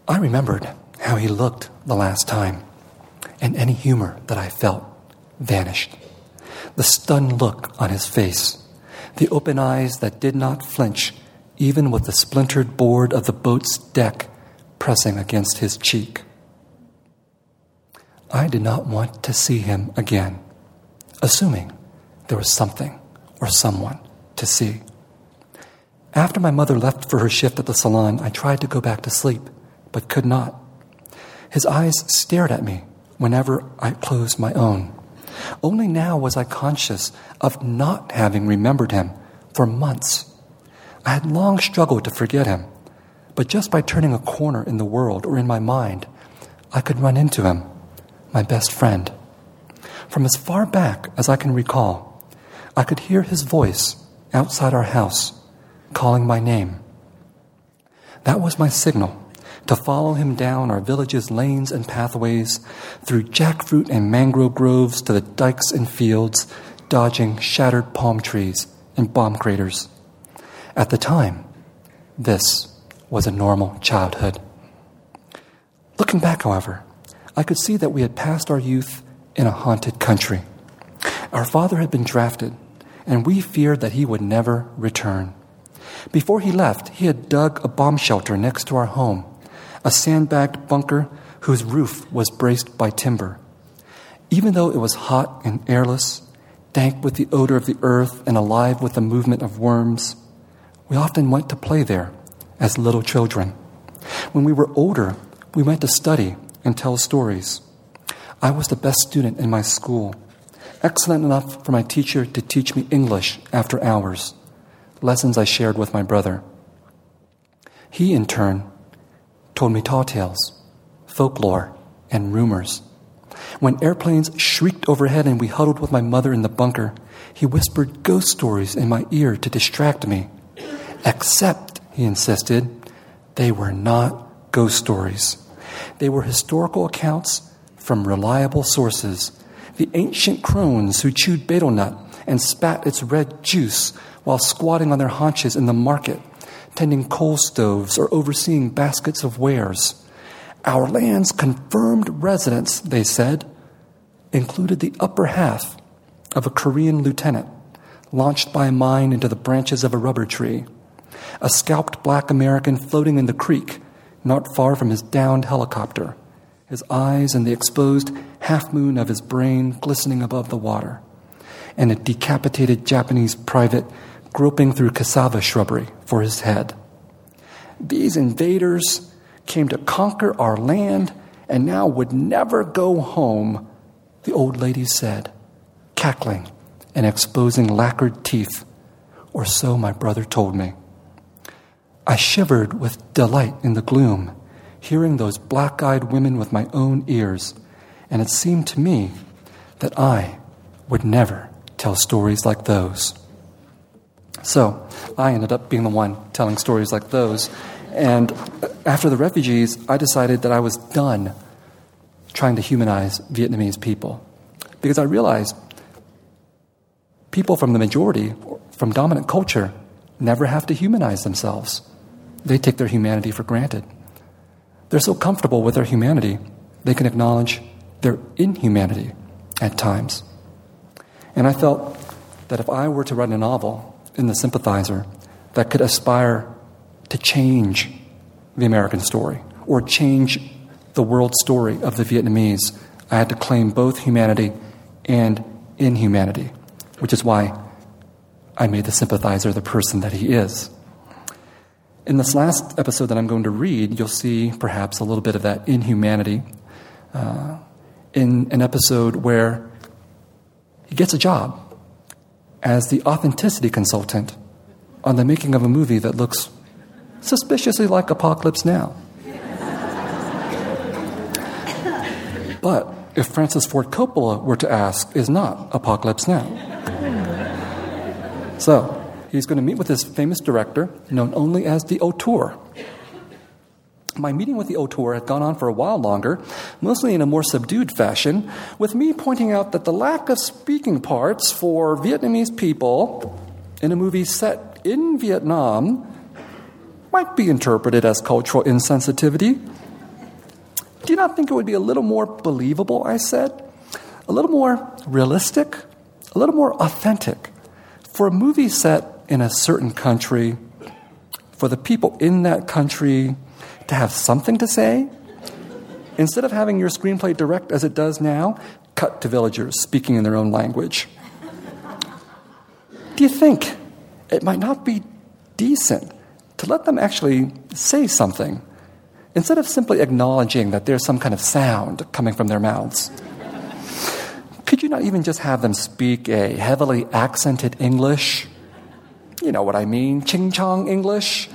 I remembered how he looked the last time, and any humor that I felt vanished. The stunned look on his face, the open eyes that did not flinch even with the splintered board of the boat's deck pressing against his cheek. I did not want to see him again, assuming there was something or someone to see. After my mother left for her shift at the salon, I tried to go back to sleep, but could not. His eyes stared at me whenever I closed my own. Only now was I conscious of not having remembered him for months. I had long struggled to forget him, but just by turning a corner in the world or in my mind, I could run into him, my best friend. From as far back as I can recall, I could hear his voice outside our house calling my name. That was my signal to follow him down our village's lanes and pathways, through jackfruit and mangrove groves to the dikes and fields, dodging shattered palm trees and bomb craters. At the time, this was a normal childhood. Looking back, however, I could see that we had passed our youth in a haunted country. Our father had been drafted, and we feared that he would never return. Before he left, he had dug a bomb shelter next to our home, a sandbagged bunker whose roof was braced by timber. Even though it was hot and airless, dank with the odor of the earth and alive with the movement of worms, we often went to play there as little children. When we were older, We went to study and tell stories. I was the best student in my school, excellent enough for my teacher to teach me English after hours, lessons I shared with my brother. He, in turn, told me tall tales, folklore, and rumors. When airplanes shrieked overhead and we huddled with my mother in the bunker, he whispered ghost stories in my ear to distract me. Except, he insisted, they were not ghost stories. They were historical accounts from reliable sources. The ancient crones who chewed betel nut and spat its red juice while squatting on their haunches in the market, tending coal stoves or overseeing baskets of wares. Our land's confirmed residents, they said, included the upper half of a Korean lieutenant launched by a mine into the branches of a rubber tree, a scalped black American floating in the creek not far from his downed helicopter, his eyes and the exposed half moon of his brain glistening above the water, and a decapitated Japanese private groping through cassava shrubbery for his head. These invaders came to conquer our land and now would never go home, the old lady said, cackling and exposing lacquered teeth, or so my brother told me. I shivered with delight in the gloom, hearing those black eyed women with my own ears, and it seemed to me that I would never tell stories like those. So I ended up being the one telling stories like those. And after the refugees, I decided that I was done trying to humanize Vietnamese people. Because I realized people from the majority, from dominant culture, never have to humanize themselves. They take their humanity for granted. They're so comfortable with their humanity, they can acknowledge their inhumanity at times. And I felt that if I were to write a novel in The Sympathizer that could aspire to change the American story or change the world story of the Vietnamese, I had to claim both humanity and inhumanity, which is why I made the sympathizer the person that he is. In this last episode that I'm going to read, you'll see perhaps a little bit of that inhumanity uh, in an episode where he gets a job as the authenticity consultant on the making of a movie that looks suspiciously like Apocalypse Now. but if Francis Ford Coppola were to ask, is not Apocalypse Now. So, he's going to meet with this famous director, known only as the auteur. My meeting with the auteur had gone on for a while longer, mostly in a more subdued fashion, with me pointing out that the lack of speaking parts for Vietnamese people in a movie set in Vietnam might be interpreted as cultural insensitivity. Do you not think it would be a little more believable, I said? A little more realistic? A little more authentic? For a movie set in a certain country, for the people in that country to have something to say, instead of having your screenplay direct as it does now, cut to villagers speaking in their own language. Do you think it might not be decent to let them actually say something instead of simply acknowledging that there's some kind of sound coming from their mouths. Could you not even just have them speak a heavily accented English? You know what I mean, ching chong English?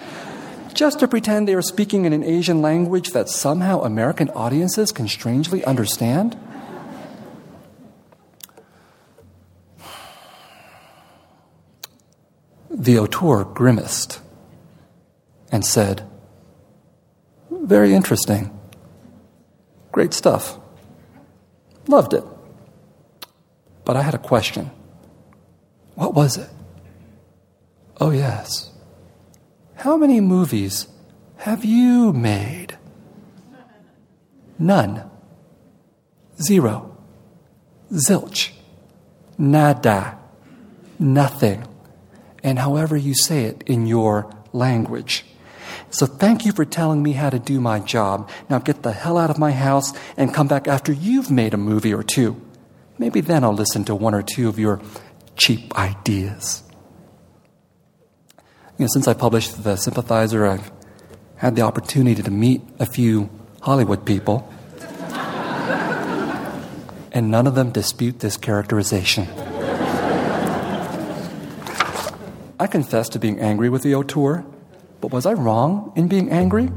Just to pretend they are speaking in an Asian language that somehow American audiences can strangely understand? The auteur grimaced and said, Very interesting. Great stuff. Loved it. But I had a question. What was it? Oh, yes. How many movies have you made? None. Zero. Zilch. Nada. Nothing. And however you say it in your language. So thank you for telling me how to do my job. Now get the hell out of my house and come back after you've made a movie or two. Maybe then I'll listen to one or two of your cheap ideas. You know, since I published The Sympathizer, I've had the opportunity to meet a few Hollywood people. and none of them dispute this characterization. I confess to being angry with the auteur, but was I wrong in being angry?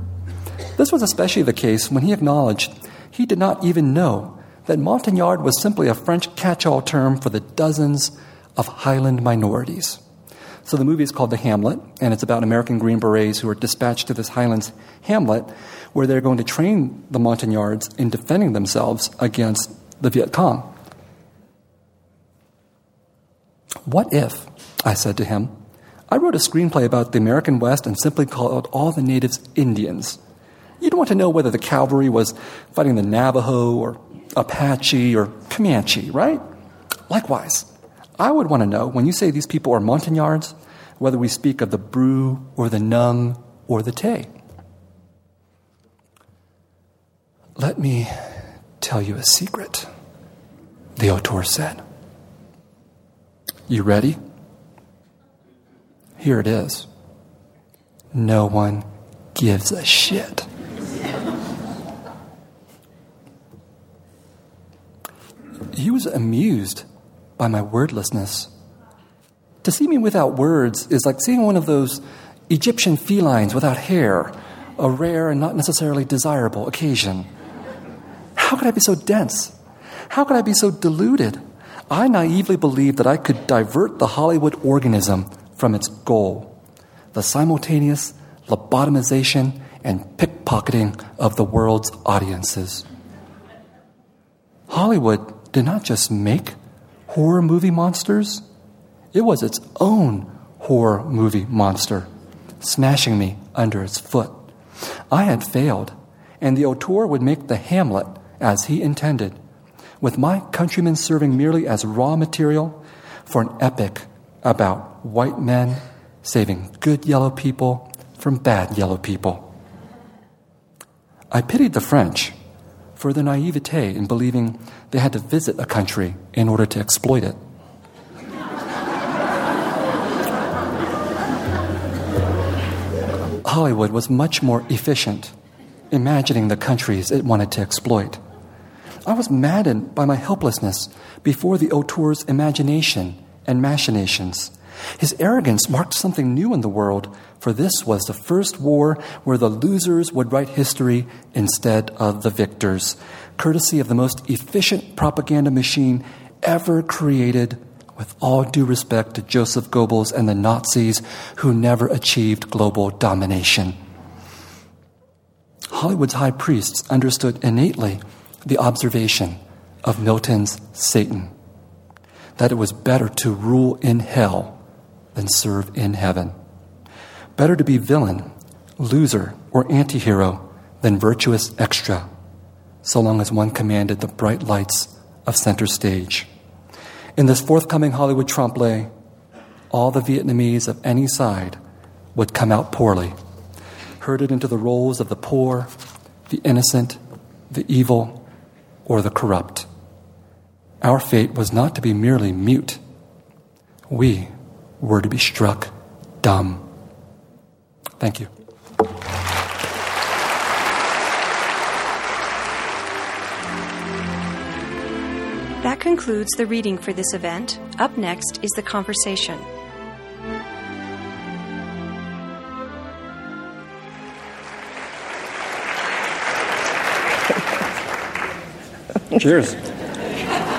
This was especially the case when he acknowledged he did not even know that Montagnard was simply a French catch all term for the dozens of Highland minorities. So the movie is called The Hamlet, and it's about American Green Berets who are dispatched to this Highlands hamlet where they're going to train the Montagnards in defending themselves against the Viet Cong. What if, I said to him, I wrote a screenplay about the American West and simply called all the natives Indians? You'd want to know whether the cavalry was fighting the Navajo or Apache or Comanche, right? Likewise, I would want to know when you say these people are Montagnards, whether we speak of the Bru or the Nung or the Tay. Let me tell you a secret, the auteur said. You ready? Here it is. No one gives a shit. he was amused by my wordlessness. To see me without words is like seeing one of those Egyptian felines without hair, a rare and not necessarily desirable occasion. How could I be so dense? How could I be so deluded? I naively believed that I could divert the Hollywood organism from its goal the simultaneous lobotomization and pickpocketing of the world's audiences. Hollywood did not just make horror movie monsters, it was its own horror movie monster, smashing me under its foot. I had failed, and the auteur would make the Hamlet as he intended, with my countrymen serving merely as raw material for an epic about white men saving good yellow people from bad yellow people. I pitied the French for their naivete in believing they had to visit a country in order to exploit it. Hollywood was much more efficient, imagining the countries it wanted to exploit. I was maddened by my helplessness before the auteur's imagination and machinations. His arrogance marked something new in the world, for this was the first war where the losers would write history instead of the victors, courtesy of the most efficient propaganda machine ever created, with all due respect to Joseph Goebbels and the Nazis who never achieved global domination. Hollywood's high priests understood innately the observation of Milton's Satan that it was better to rule in hell than serve in heaven. Better to be villain, loser, or antihero than virtuous extra, so long as one commanded the bright lights of center stage. In this forthcoming Hollywood trompe l'oeil the Vietnamese of any side would come out poorly, herded into the roles of the poor, the innocent, the evil, or the corrupt. Our fate was not to be merely mute. We were to be struck dumb. Thank you. That concludes the reading for this event. Up next is the conversation. Cheers.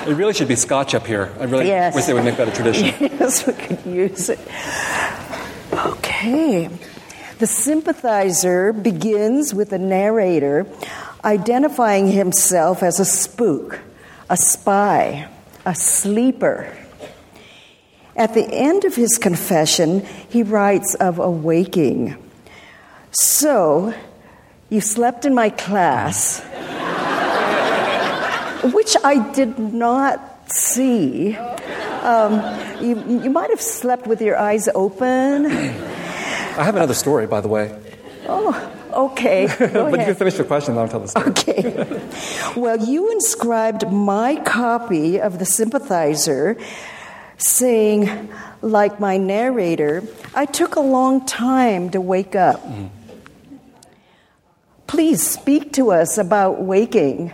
It really should be scotch up here. I really Yes. wish they would make that a tradition. yes, we could use it. Okay. The sympathizer begins with a narrator identifying himself as a spook, a spy, a sleeper. At the end of his confession, he writes of awaking. So, you slept in my class, which I did not see. Um, you, you might have slept with your eyes open. I have another story, by the way. Oh, okay. But you can finish your question, then I'll tell the story. Okay. Well, you inscribed my copy of The Sympathizer saying, like my narrator, I took a long time to wake up. please speak to us about waking.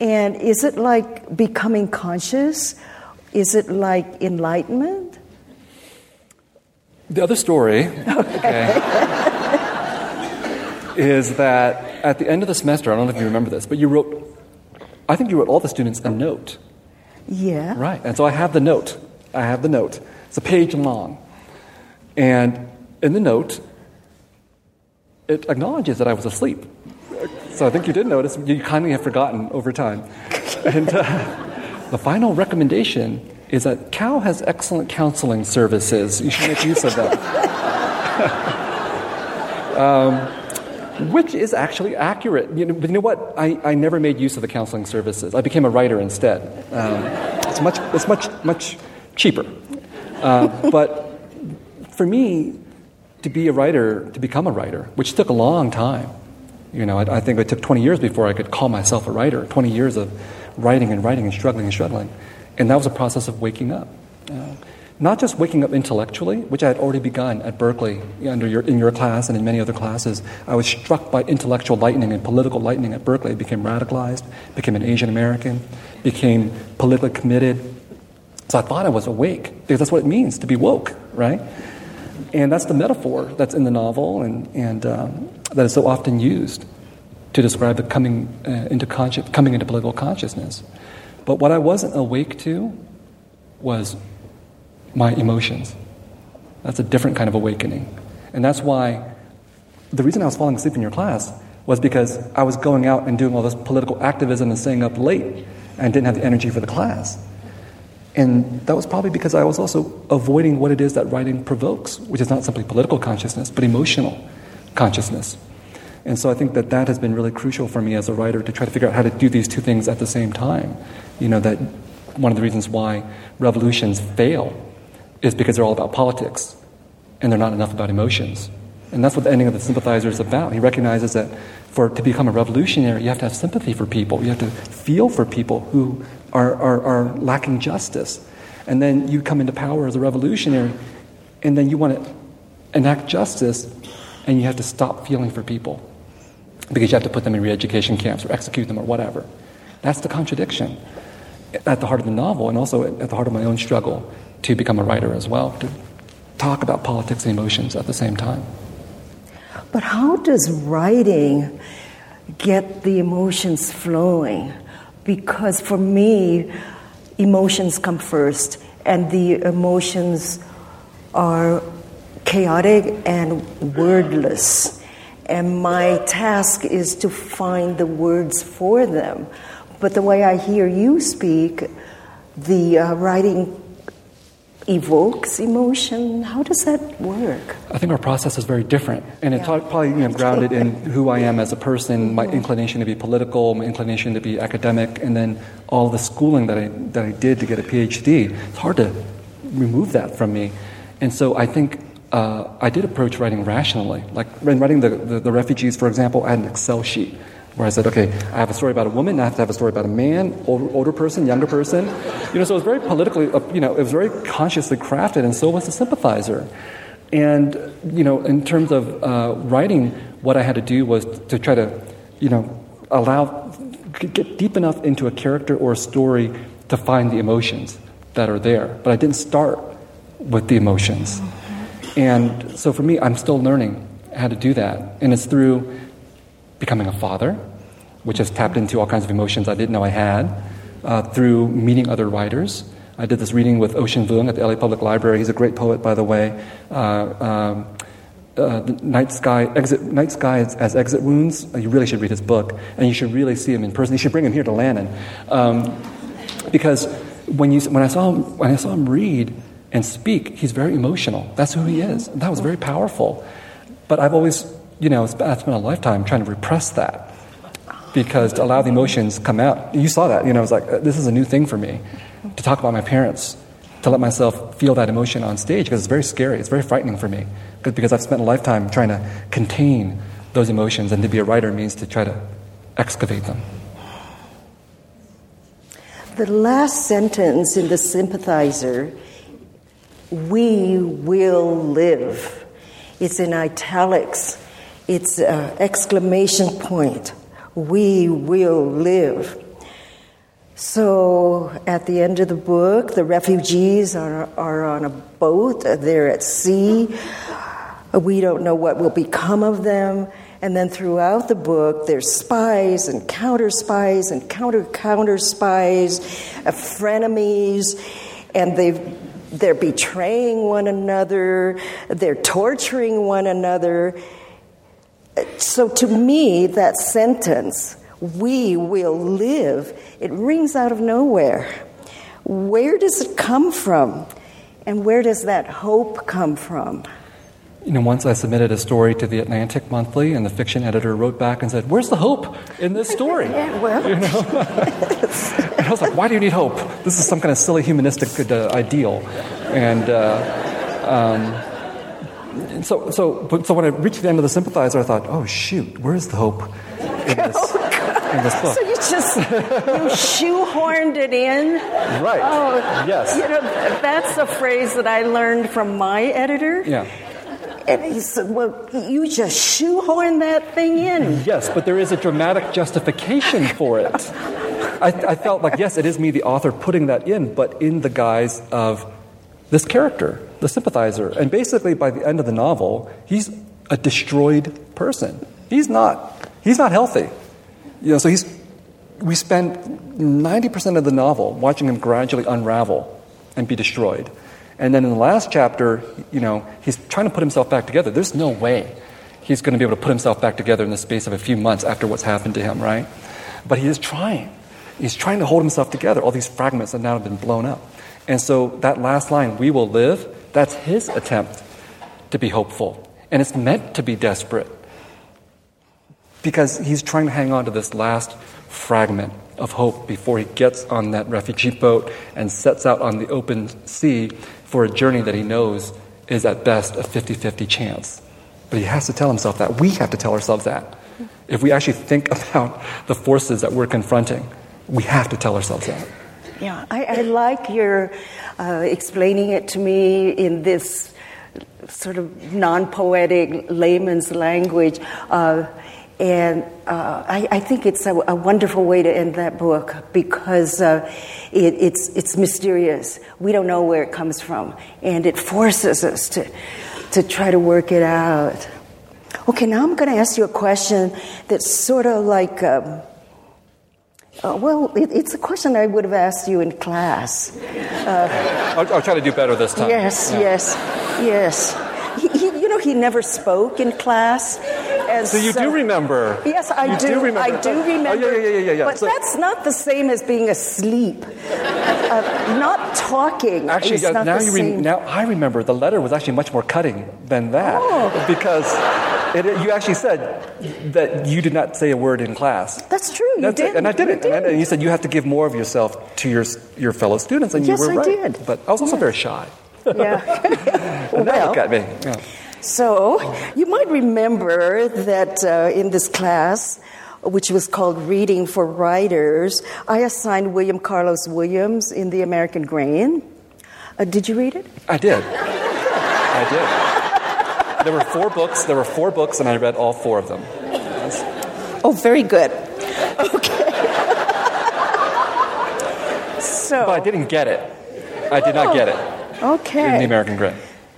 And is it like becoming conscious? Is it like enlightenment? The other story okay, is that at the end of the semester, I don't know if you remember this, but you wrote, I think you wrote all the students a note. Yeah. Right. And so I have the note. I have the note. It's a page long. And in the note, it acknowledges that I was asleep. So I think you did notice, you kindly have forgotten over time. And uh, the final recommendation is that Cal has excellent counseling services. You should make use of them. um, which is actually accurate. You know, but you know what? I, I never made use of the counseling services. I became a writer instead. Um, it's much, it's much, much cheaper. Uh, but for me, to be a writer, to become a writer, which took a long time. You know, I, I, think it took 20 years before I could call myself a writer, 20 years of writing and writing and struggling and struggling. And that was a process of waking up. Uh, not just waking up intellectually, which I had already begun at Berkeley under your, in your class and in many other classes. I was struck by intellectual lightning and political lightning at Berkeley. I became radicalized, became an Asian American, became politically committed. So I thought I was awake, because that's what it means to be woke, right? And that's the metaphor that's in the novel and, and um, that is so often used to describe the coming, uh, into consci- coming into political consciousness. But what I wasn't awake to was my emotions. That's a different kind of awakening. And that's why the reason I was falling asleep in your class was because I was going out and doing all this political activism and staying up late and didn't have the energy for the class. And that was probably because I was also avoiding what it is that writing provokes, which is not simply political consciousness, but emotional consciousness. And so I think that that has been really crucial for me as a writer to try to figure out how to do these two things at the same time. You know, that one of the reasons why revolutions fail is because they're all about politics and they're not enough about emotions. And that's what the ending of the sympathizer is about. He recognizes that for to become a revolutionary, you have to have sympathy for people. You have to feel for people who are, are, are lacking justice. And then you come into power as a revolutionary, and then you want to enact justice, and you have to stop feeling for people because you have to put them in re education camps or execute them or whatever. That's the contradiction at the heart of the novel, and also at the heart of my own struggle to become a writer as well, to talk about politics and emotions at the same time. But how does writing get the emotions flowing? Because for me, emotions come first, and the emotions are chaotic and wordless. And my task is to find the words for them. But the way I hear you speak, the uh, writing evokes emotion? How does that work? I think our process is very different, and it's yeah. probably you know, grounded in who I am as a person, my inclination to be political, my inclination to be academic, and then all the schooling that I that I did to get a PhD. It's hard to remove that from me, and so I think. Uh, I did approach writing rationally. Like when writing the, the, the refugees, for example, I had an Excel sheet where I said, okay, I have a story about a woman, I have to have a story about a man, older, older person, younger person. You know, so it was very politically, uh, you know, it was very consciously crafted, and so was the sympathizer. And, you know, in terms of uh, writing, what I had to do was to try to, you know, allow, get deep enough into a character or a story to find the emotions that are there. But I didn't start with the emotions. And so for me, I'm still learning how to do that. And it's through becoming a father, which has tapped into all kinds of emotions I didn't know I had, uh, through meeting other writers. I did this reading with Ocean Vuong at the LA Public Library. He's a great poet, by the way. Uh, um, uh, Night Sky, exit, Night Sky as, as, Exit Wounds. Uh, you really should read his book, and you should really see him in person. You should bring him here to Lannan, um, because when you when I saw him when I saw him read and speak, he's very emotional. That's who he is. That was very powerful. But I've always you know, I spent a lifetime trying to repress that because to allow the emotions come out. You saw that, you know, it was like, uh, this is a new thing for me to talk about my parents, to let myself feel that emotion on stage because it's very scary, it's very frightening for me because I've spent a lifetime trying to contain those emotions, and to be a writer means to try to excavate them. The last sentence in The Sympathizer we will live. It's in italics It's an exclamation point. We will live. So at the end of the book, the refugees are, are on a boat, they're at sea. We don't know what will become of them. And then throughout the book, there's spies and counter spies and counter counter spies, frenemies, and they they're betraying one another, they're torturing one another. So to me, that sentence, we will live, it rings out of nowhere. Where does it come from? And where does that hope come from? You know, once I submitted a story to the Atlantic Monthly, and the fiction editor wrote back and said, "Where's the hope in this story?" Yeah, well, you know, and I was like, "Why do you need hope? This is some kind of silly humanistic uh, ideal." And uh, um, so, so, but, so when I reached the end of the sympathizer, I thought, "Oh shoot, where's the hope in this, oh, in this book?" so you just you shoehorned it in. Right. Oh, Yes. You know, that's a phrase that I learned from my editor. Yeah. And he said, Well, you just shoehorn that thing in. Yes, but there is a dramatic justification for it. I, I, felt like, yes, it is me, the author, putting that in, but in the guise of this character, the sympathizer. And basically, by the end of the novel, he's a destroyed person. He's not. He's not healthy. You know, so he's. We spend ninety percent of the novel watching him gradually unravel and be destroyed. And then in the last chapter, you know, he's trying to put himself back together. There's no way he's going to be able to put himself back together in the space of a few months after what's happened to him, right? But he is trying. He's trying to hold himself together. All these fragments have now been blown up. And so that last line, we will live, that's his attempt to be hopeful. And it's meant to be desperate because he's trying to hang on to this last fragment of hope before he gets on that refugee boat and sets out on the open sea for a journey that he knows is at best a 50 50 chance. But he has to tell himself that. We have to tell ourselves that. If we actually think about the forces that we're confronting, we have to tell ourselves that. Yeah, I, I like your uh, explaining it to me in this sort of non poetic layman's language. Uh, and uh, I, I, think it's a, a, wonderful way to end that book because uh, it, it's, it's mysterious. We don't know where it comes from, and it forces us to, to try to work it out. Okay, now I'm going to ask you a question that's sort of like, um, uh, well, it, it's a question I would have asked you in class. I'll, I'll, try to do better this time. Yes, yeah. yes, yes. He, he, you know, he never spoke in class. So you so, do remember? Yes, I do. do remember. I do remember. Oh, yeah, yeah, yeah, yeah. But so, that's not the same as being asleep. Uh, not talking. Actually, uh, now you re- now I remember the letter was actually much more cutting than that oh. because it, you actually said that you did not say a word in class. That's true. You That's did. It. And I didn't. You, did. and you said you have to give more of yourself to your your fellow students, and yes, you were right. I did. But I was also yes. very shy. Yeah. well, well, look at me. Yeah. So, you might remember that uh, in this class, which was called Reading for Writers, I assigned William Carlos Williams in The American Grain. Uh, did you read it? I did. I did. There were four books. There were four books, and I read all four of them. Yes. Oh, very good. Okay. so, but I didn't get it. I did not get it. Okay. In The American Grain.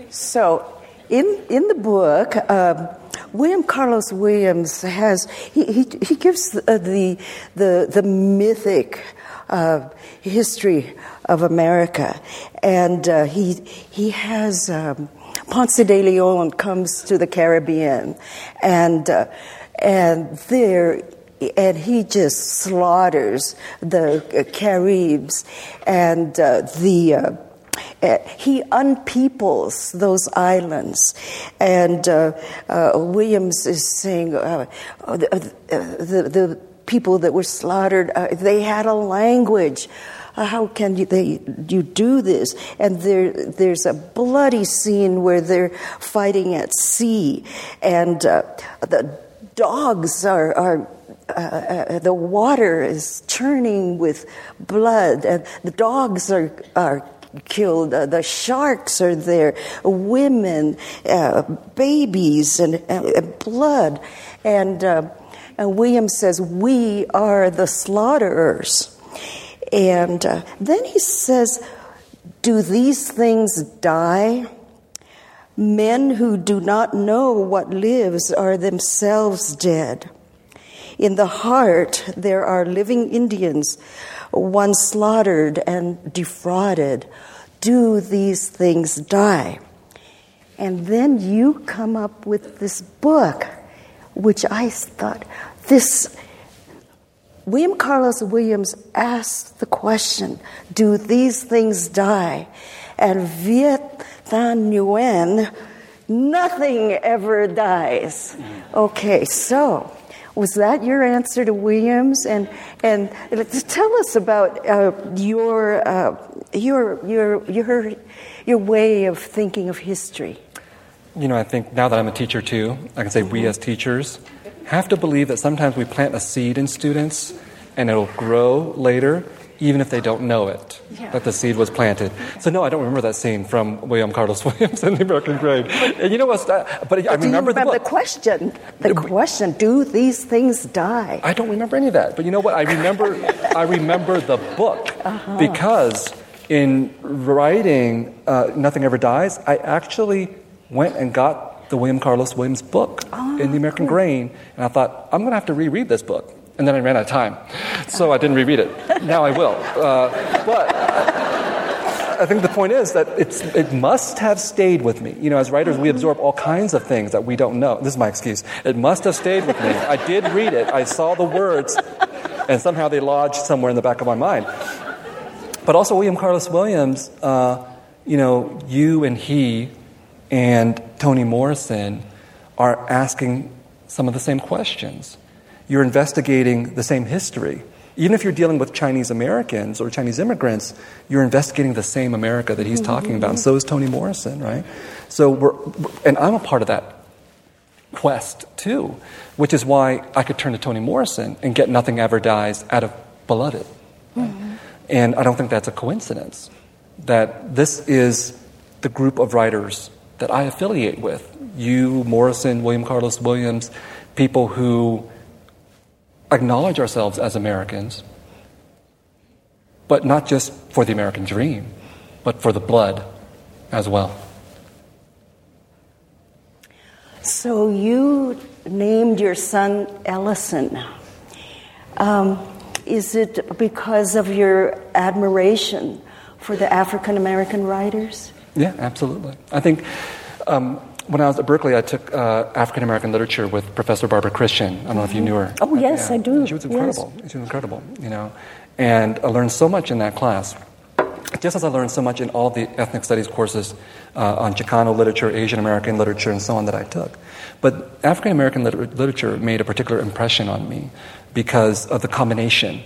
So, in, in the book, um, William Carlos Williams has, he, he, he gives the, the, the, the mythic uh, history of America. And uh, he, he has um, Ponce de Leon comes to the Caribbean, and, uh, and there, and he just slaughters the Caribs and uh, the uh, uh, he unpeoples those islands. And uh, uh, Williams is saying uh, uh, the, the, the, people that were slaughtered, uh, they had a language. How can you, they, you do this? And there, there's a bloody scene where they're fighting at sea, and the dogs are, are uh, uh, the water is churning with blood, and the dogs are, are killed. Uh, the sharks are there, women, uh, babies, and uh, blood. And uh, William says, We are the slaughterers. And uh, then he says, Do these things die? Men who do not know what lives are themselves dead. In the heart, there are living Indians, one slaughtered and defrauded. Do these things die? And then you come up with this book, which I thought, this William Carlos Williams asked the question Do these things die? And Viet Thanh Nguyen, nothing ever dies. Okay, so was that your answer to Williams? And, and tell us about uh, your, uh, your, your, your, your way of thinking of history. You know, I think now that I'm a teacher too, I can say we as teachers have to believe that sometimes we plant a seed in students and it'll grow later, even if they don't know it, yeah. that the seed was planted. So, no, I don't remember that scene from William Carlos Williams in the American Grain. And you know what? But, but I remember, remember the, the, question. The question: Do these things die? I don't remember any of that. But you know what? I remember. I remember the book uh-huh. because in writing uh, "Nothing Ever Dies," I actually went and got the William Carlos Williams book oh, in the American cool. Grain, and I thought, I'm going to have to reread this book. And then I ran out of time. So I didn't reread it. Now I will. Uh, but I think the point is that it must have stayed with me. You know, as writers, we absorb all kinds of things that we don't know. This is my excuse. It must have stayed with me. I did read it, I saw the words, and somehow they lodged somewhere in the back of my mind. But also, William Carlos Williams, uh, you know, you and he and Toni Morrison are asking some of the same questions. You're investigating the same history. Even if you're dealing with Chinese Americans or Chinese immigrants, you're investigating the same America that he's talking about. And so is Toni Morrison, right? So we're, and I'm a part of that quest too, which is why I could turn to Toni Morrison and get Nothing Ever Dies out of Beloved. Mm-hmm. And I don't think that's a coincidence. That this is the group of writers that I affiliate with. You, Morrison, William Carlos Williams, people who acknowledge ourselves as Americans, but not just for the American dream, but for the blood as well. So you named your son Ellison. Um, is it because of your admiration for the African American writers? Yeah, absolutely. I think um, when I was at Berkeley, I took uh, African American literature with Professor Barbara Christian. I don't know if you knew her. Oh, yes, yeah. I do. She was incredible. Yes. She was incredible, you know. And I learned so much in that class. Just as I learned so much in all the ethnic studies courses uh, on Chicano literature, Asian American literature, and so on that I took. But African American liter- literature made a particular impression on me because of the combination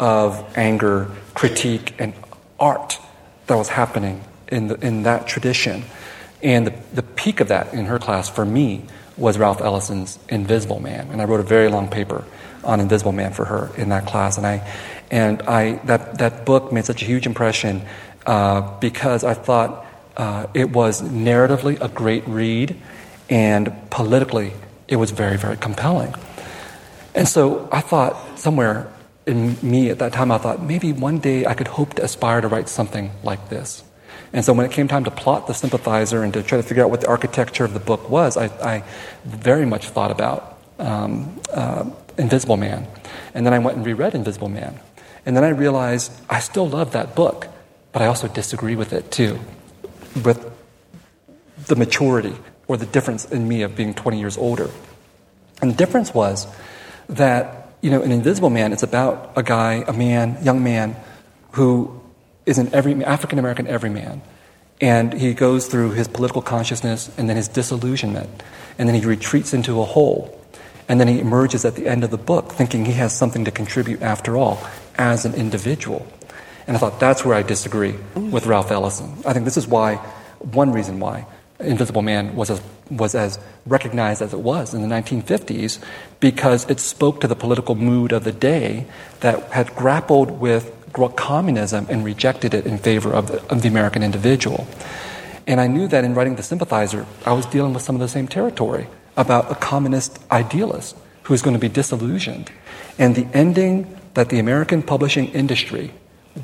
of anger, critique, and art that was happening in, the, in that tradition. And the, the peak of that in her class for me was Ralph Ellison's Invisible Man. And I wrote a very long paper on Invisible Man for her in that class. And, I, and I, that, that book made such a huge impression uh, because I thought uh, it was narratively a great read and politically it was very, very compelling. And so I thought somewhere in me at that time, I thought maybe one day I could hope to aspire to write something like this. And so when it came time to plot the sympathizer and to try to figure out what the architecture of the book was, I, I very much thought about um, uh, Invisible Man. And then I went and reread Invisible Man. And then I realized I still love that book, but I also disagree with it too, with the maturity or the difference in me of being 20 years older. And the difference was that, you know, in Invisible Man, it's about a guy, a man, young man, who is an every, African American everyman. And he goes through his political consciousness and then his disillusionment. And then he retreats into a hole. And then he emerges at the end of the book thinking he has something to contribute after all as an individual. And I thought that's where I disagree with Ralph Ellison. I think this is why, one reason why, Invisible Man was as, was as recognized as it was in the 1950s, because it spoke to the political mood of the day that had grappled with communism and rejected it in favor of the, of the American individual. And I knew that in writing The Sympathizer, I was dealing with some of the same territory about a communist idealist who is going to be disillusioned. And the ending that the American publishing industry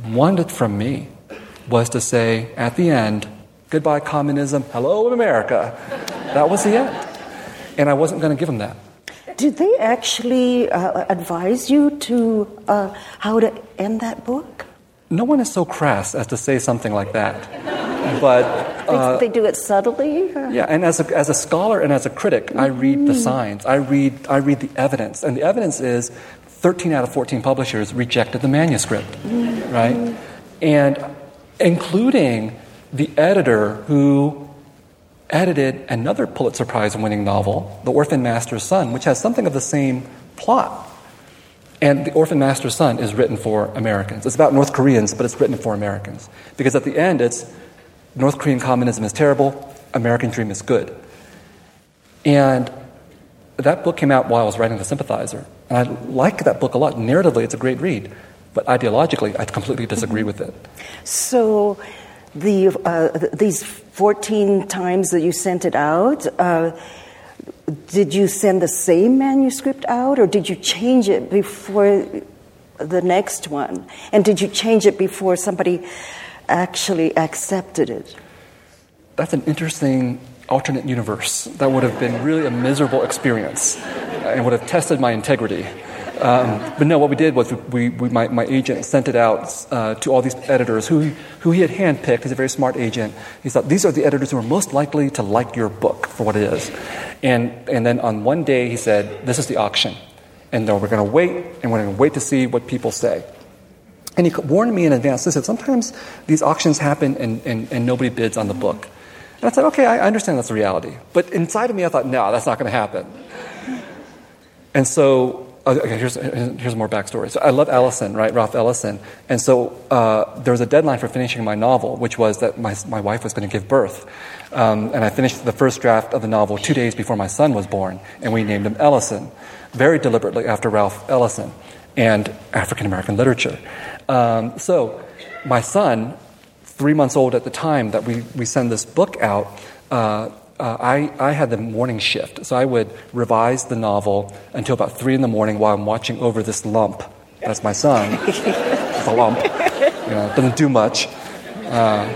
wanted from me was to say at the end, goodbye communism, hello America. That was the end. And I wasn't going to give them that. Did they actually uh, advise you to uh, how to end that book? No one is so crass as to say something like that. But uh, they, they, do it subtly. Or? Yeah, and as a, as a scholar and as a critic, mm-hmm. I read the mm. signs. I read I read the evidence, and the evidence is 13 out of 14 publishers rejected the manuscript, mm-hmm. right? And including the editor who edited another Pulitzer Prize winning novel, The Orphan Master's Son, which has something of the same plot. And The Orphan Master's Son is written for Americans. It's about North Koreans, but it's written for Americans. Because at the end, it's North Korean communism is terrible, American dream is good. And that book came out while I was writing The Sympathizer. And I like that book a lot. Narratively, it's a great read. But ideologically, I completely disagree mm-hmm. with it. So, the, uh, these 14 times that you sent it out, uh, did you send the same manuscript out or did you change it before the next one? And did you change it before somebody actually accepted it? That's an interesting alternate universe. That would have been really a miserable experience and would have tested my integrity. Um, but no, what we did was we, we, my, my agent sent it out uh, to all these editors who, who he had handpicked. He's a very smart agent. He thought, these are the editors who are most likely to like your book for what it is. And, and then on one day, he said, this is the auction. And we're going to wait, and we're going to wait to see what people say. And he warned me in advance. He said, sometimes these auctions happen and, and, and nobody bids on the book. And I said, okay, I understand that's the reality. But inside of me, I thought, no, that's not going to happen. And so okay, here's, here's more backstory. So I love Ellison, right, Ralph Ellison. And so uh, there was a deadline for finishing my novel, which was that my, my wife was going to give birth. Um, and I finished the first draft of the novel two days before my son was born, and we named him Ellison, very deliberately after Ralph Ellison and African American literature. Um, so my son, three months old at the time that we, we send this book out, uh, uh, I, I had the morning shift. So I would revise the novel until about 3 in the morning while I'm watching over this lump. That's my son. it's a lump. You know, doesn't do much. Uh,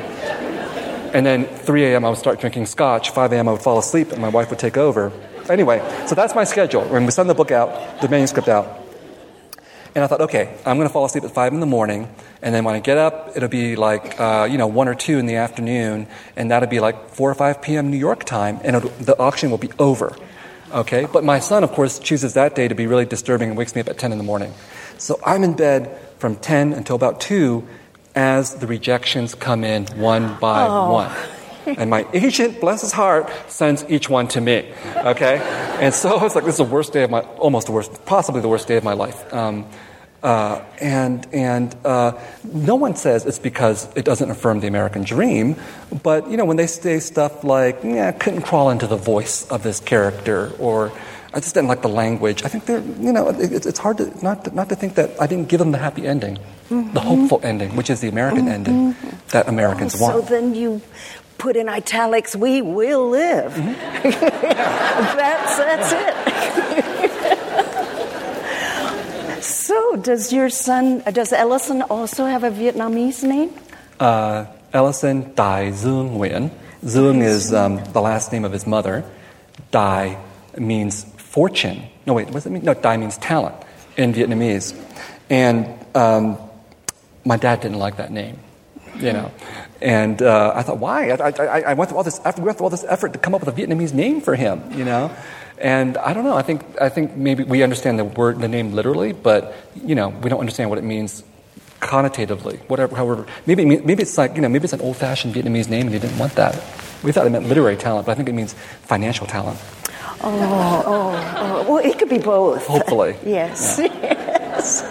and then 3 a.m. I would start drinking scotch. 5 a.m. I would fall asleep and my wife would take over. Anyway, so that's my schedule. When we send the book out, the manuscript out, and I thought, okay, I'm going to fall asleep at 5 in the morning. And then when I get up, it'll be like, uh, you know, 1 or 2 in the afternoon. And that'll be like 4 or 5 p.m. New York time. And the auction will be over. Okay? But my son, of course, chooses that day to be really disturbing and wakes me up at 10 in the morning. So I'm in bed from 10 until about 2 as the rejections come in one by oh. one. And my agent, bless his heart, sends each one to me. Okay? And so I was like, this is the worst day of my, almost the worst, possibly the worst day of my life. Um, uh, and and uh, no one says it's because it doesn't affirm the American dream, but you know when they say stuff like, "Yeah, I couldn't crawl into the voice of this character," or "I just didn't like the language," I think they're you know it, it's hard to not to, not to think that I didn't give them the happy ending, mm-hmm. the hopeful ending, which is the American mm-hmm. ending that Americans oh, want. So then you put in italics, "We will live." Mm-hmm. that's that's it. So, does your son, does Ellison also have a Vietnamese name? Uh, Ellison Dai Dung Nguyen. Dung is um, the last name of his mother. Dai means fortune. No, wait, what does it mean? No, Dai means talent in Vietnamese. And um, my dad didn't like that name, you know. And uh, I thought, why? I, I, I, went through all this effort, we went through all this effort to come up with a Vietnamese name for him, you know. And I don't know. I think I think maybe we understand the word, the name literally, but you know, we don't understand what it means connotatively. Whatever, however, maybe maybe it's like you know, maybe it's an old-fashioned Vietnamese name, and he didn't want that. We thought it meant literary talent, but I think it means financial talent. Oh, oh, oh. well, it could be both. Hopefully, yes, yeah. yes.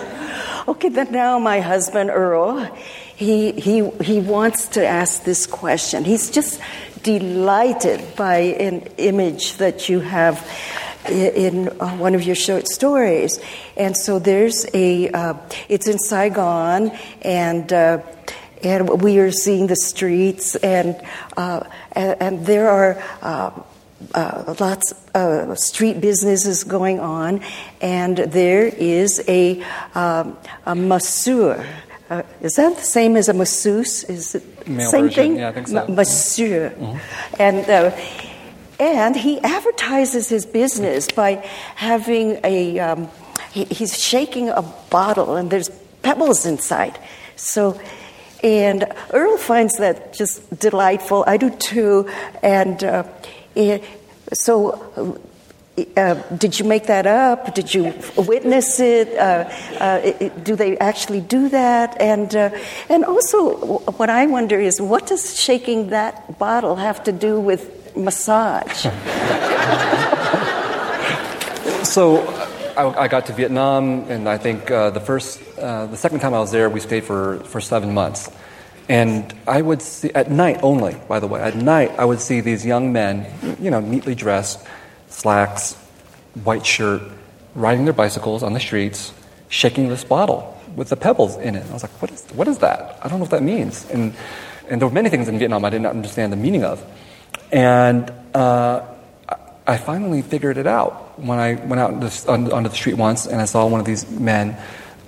Okay, then now my husband Earl, he he he wants to ask this question. He's just delighted by an image that you have in uh, one of your short stories. And so there's a, uh, it's in Saigon, and uh, and we are seeing the streets, and uh, and, and, there are. Uh, uh, lots of street businesses going on, and there is a, um, a masseur. Uh, is that the same as a masseuse? Is it Male same version. thing? Yeah, I think so. Ma- masseur, mm-hmm. and uh, and he advertises his business by having a. Um, he, he's shaking a bottle, and there's pebbles inside. So and Earl finds that just delightful. I do too. And uh, it, so, uh, did you make that up? Did you witness it? Uh, uh do they actually do that? And uh, and also, what I wonder is, what does shaking that bottle have to do with massage? so I, I, got to Vietnam, and I think uh, the first, uh, the second time I was there, we stayed for, for seven months. And I would see, at night only, by the way, at night, I would see these young men, you know, neatly dressed, slacks, white shirt, riding their bicycles on the streets, shaking this bottle with the pebbles in it. I was like, what is, what is that? I don't know what that means. And, and there were many things in Vietnam I did not understand the meaning of. And uh, I finally figured it out when I went out on, onto the street once and I saw one of these men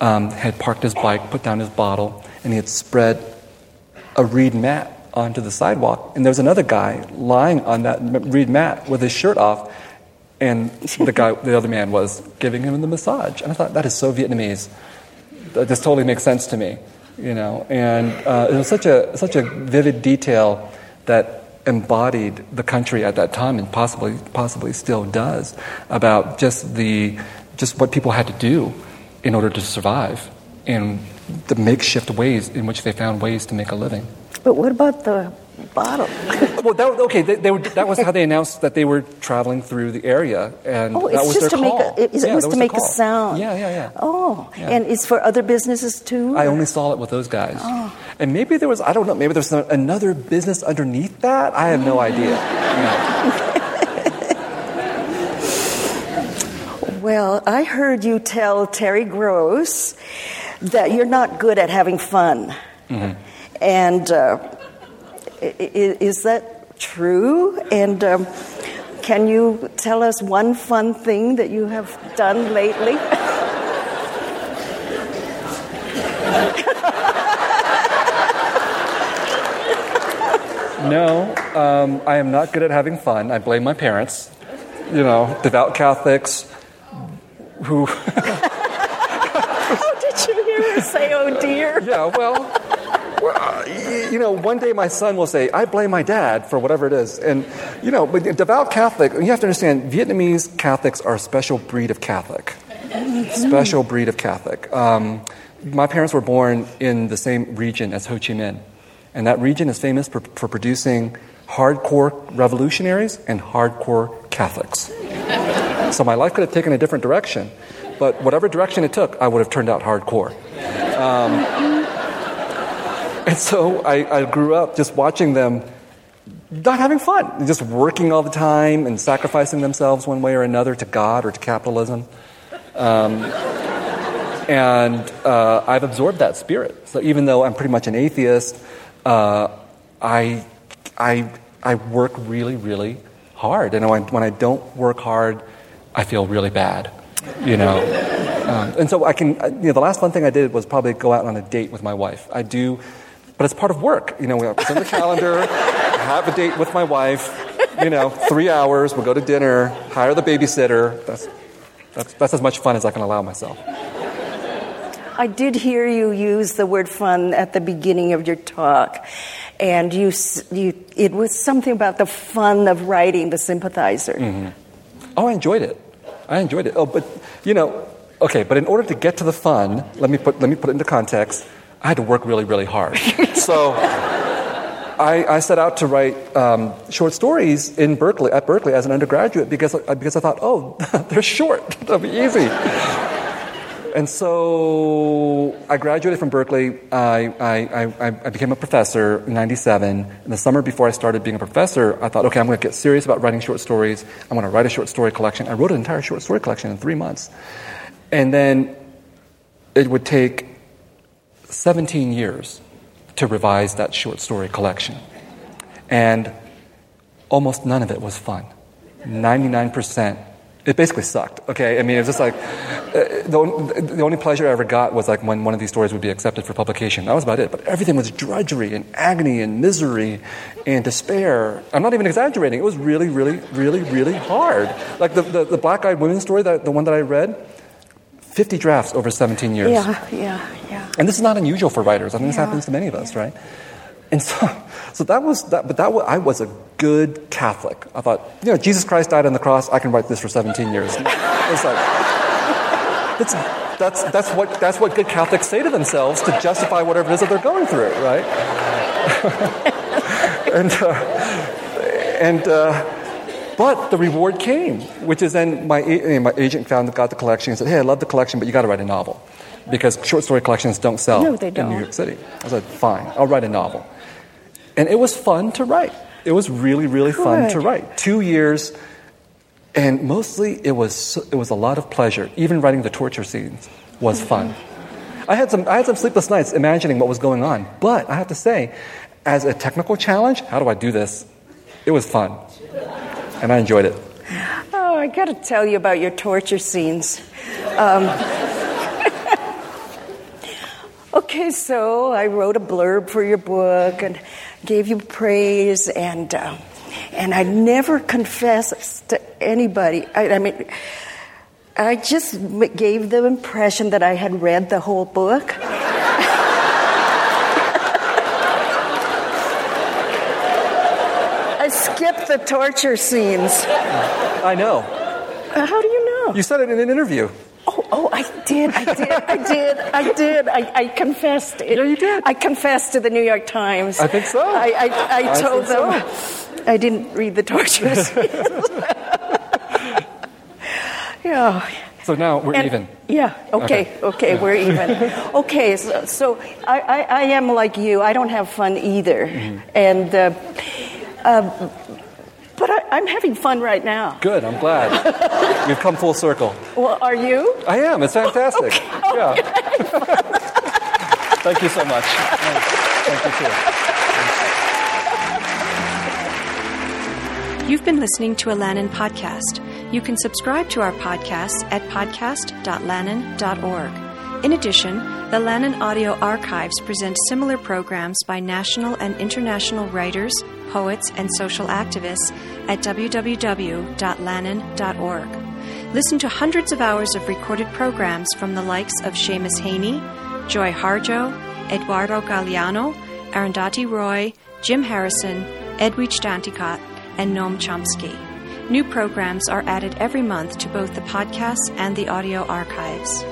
um, had parked his bike, put down his bottle, and he had spread a reed mat onto the sidewalk. And there was another guy lying on that reed mat with his shirt off, and the guy, the other man, was giving him the massage. And I thought that is so Vietnamese. This totally makes sense to me, you know. And uh, it was such a such a vivid detail that embodied the country at that time and possibly possibly still does about just the just what people had to do in order to survive and the makeshift ways in which they found ways to make a living. But what about the bottle? well, that, okay, they, they were, that was how they announced that they were traveling through the area, and oh, that was just their to call. Make a, it, yeah, it was to was make a sound. Yeah, yeah, yeah. Oh, yeah. and it's for other businesses too. I only saw it with those guys, oh. and maybe there was I don't know maybe there's another business underneath that. I have no idea. well, I heard you tell Terry Gross that you're not good at having fun, mm-hmm. and. Uh, is that true? And um, can you tell us one fun thing that you have done lately? no, um, I am not good at having fun. I blame my parents. You know, devout Catholics who. How did you hear her say, oh dear? Yeah, well you know, one day my son will say, I blame my dad for whatever it is. And, you know, but devout Catholic, you have to understand, Vietnamese Catholics are a special breed of Catholic. Special breed of Catholic. Um, my parents were born in the same region as Ho Chi Minh. And that region is famous for, for producing hardcore revolutionaries and hardcore Catholics. so my life could have taken a different direction, but whatever direction it took, I would have turned out hardcore. Um, and so I, I grew up just watching them not having fun, just working all the time and sacrificing themselves one way or another to God or to capitalism. Um, and uh, I've absorbed that spirit. So even though I'm pretty much an atheist, uh, I, I, I work really, really hard. And when, when I don't work hard, I feel really bad, you know. Um, and so I can, you know, the last fun thing I did was probably go out on a date with my wife. I do but it's part of work. You know, we have the calendar, have a date with my wife, you know, three hours, we'll go to dinner, hire the babysitter. That's, that's, that's as much fun as I can allow myself. I did hear you use the word fun at the beginning of your talk. And you, you, it was something about the fun of writing The Sympathizer. Mm-hmm. Oh, I enjoyed it. I enjoyed it. Oh, but, you know, okay, but in order to get to the fun, let me put, let me put it into context. I had to work really, really hard. so I, I, set out to write um, short stories in Berkeley, at Berkeley as an undergraduate because, because I thought, oh, they're short. That'll be easy. And so I graduated from Berkeley. I, I, I, I became a professor in 97. In the summer before I started being a professor, I thought, okay, I'm going to get serious about writing short stories. I'm going to write a short story collection. I wrote an entire short story collection in three months. And then it would take 17 years to revise that short story collection. And almost none of it was fun. 99% it basically sucked. Okay, I mean, it was just like uh, the, only pleasure I ever got was like when one of these stories would be accepted for publication. That was about it. But everything was drudgery and agony and misery and despair. I'm not even exaggerating. It was really, really, really, really hard. Like the, the, the black-eyed women story, that the one that I read, 50 drafts over 17 years. Yeah, yeah, yeah. And this is not unusual for writers. I mean, this happens to many of us, right? And so, so that was that. But that was, I was a good Catholic. I thought, you know, Jesus Christ died on the cross. I can write this for 17 years. It's like it's, that's that's what that's what good Catholics say to themselves to justify whatever it is that they're going through, right? and uh, and. Uh, but the reward came, which is then my, my agent found got the collection and said, "Hey, I love the collection, but you got to write a novel because short story collections don't sell No, they in don't. New York City." I said, "Fine, I'll write a novel." And it was fun to write. It was really, really fun to write. Two years, and mostly it was it was a lot of pleasure. Even writing the torture scenes was mm-hmm. fun. I had some I had some sleepless nights imagining what was going on. But I have to say, as a technical challenge, how do I do this? It was fun, and I enjoyed it. Oh, I got to tell you about your torture scenes. Um, okay, so I wrote a blurb for your book and gave you praise, and uh, and I never confessed to anybody. I, I mean. I just gave the impression that I had read the whole book. I skipped the torture scenes. I know. Uh, How do you know? You said it in an interview. Oh, oh, I did, I did, I did, I did. I, I confessed. It. Yeah, you did. I confessed to the New York Times. I think so. I, I, I told them I didn't read the tortures. yeah. So now we're And- even. Yeah. Okay. Okay. we're even. Okay. So, so I, I, I am like you. I don't have fun either, Mm-hmm. and uh, uh, but I, I'm having fun right now. Good. I'm glad. We've come full circle. Well, are you? I am. It's oh, fantastic. Yeah. Thank you so much. Thank you too. You've been listening to a Lannan podcast. You can subscribe to our podcast at podcast.lannan.org. In addition, the Lannan Audio Archives present similar programs by national and international writers, poets, and social activists at www.lannan.org. Listen to hundreds of hours of recorded programs from the likes of Seamus Heaney, Joy Harjo, Eduardo Galeano, Arundhati Roy, Jim Harrison, Edwidge Danticat, and Noam Chomsky. New programs are added every month to both the podcasts and the audio archives.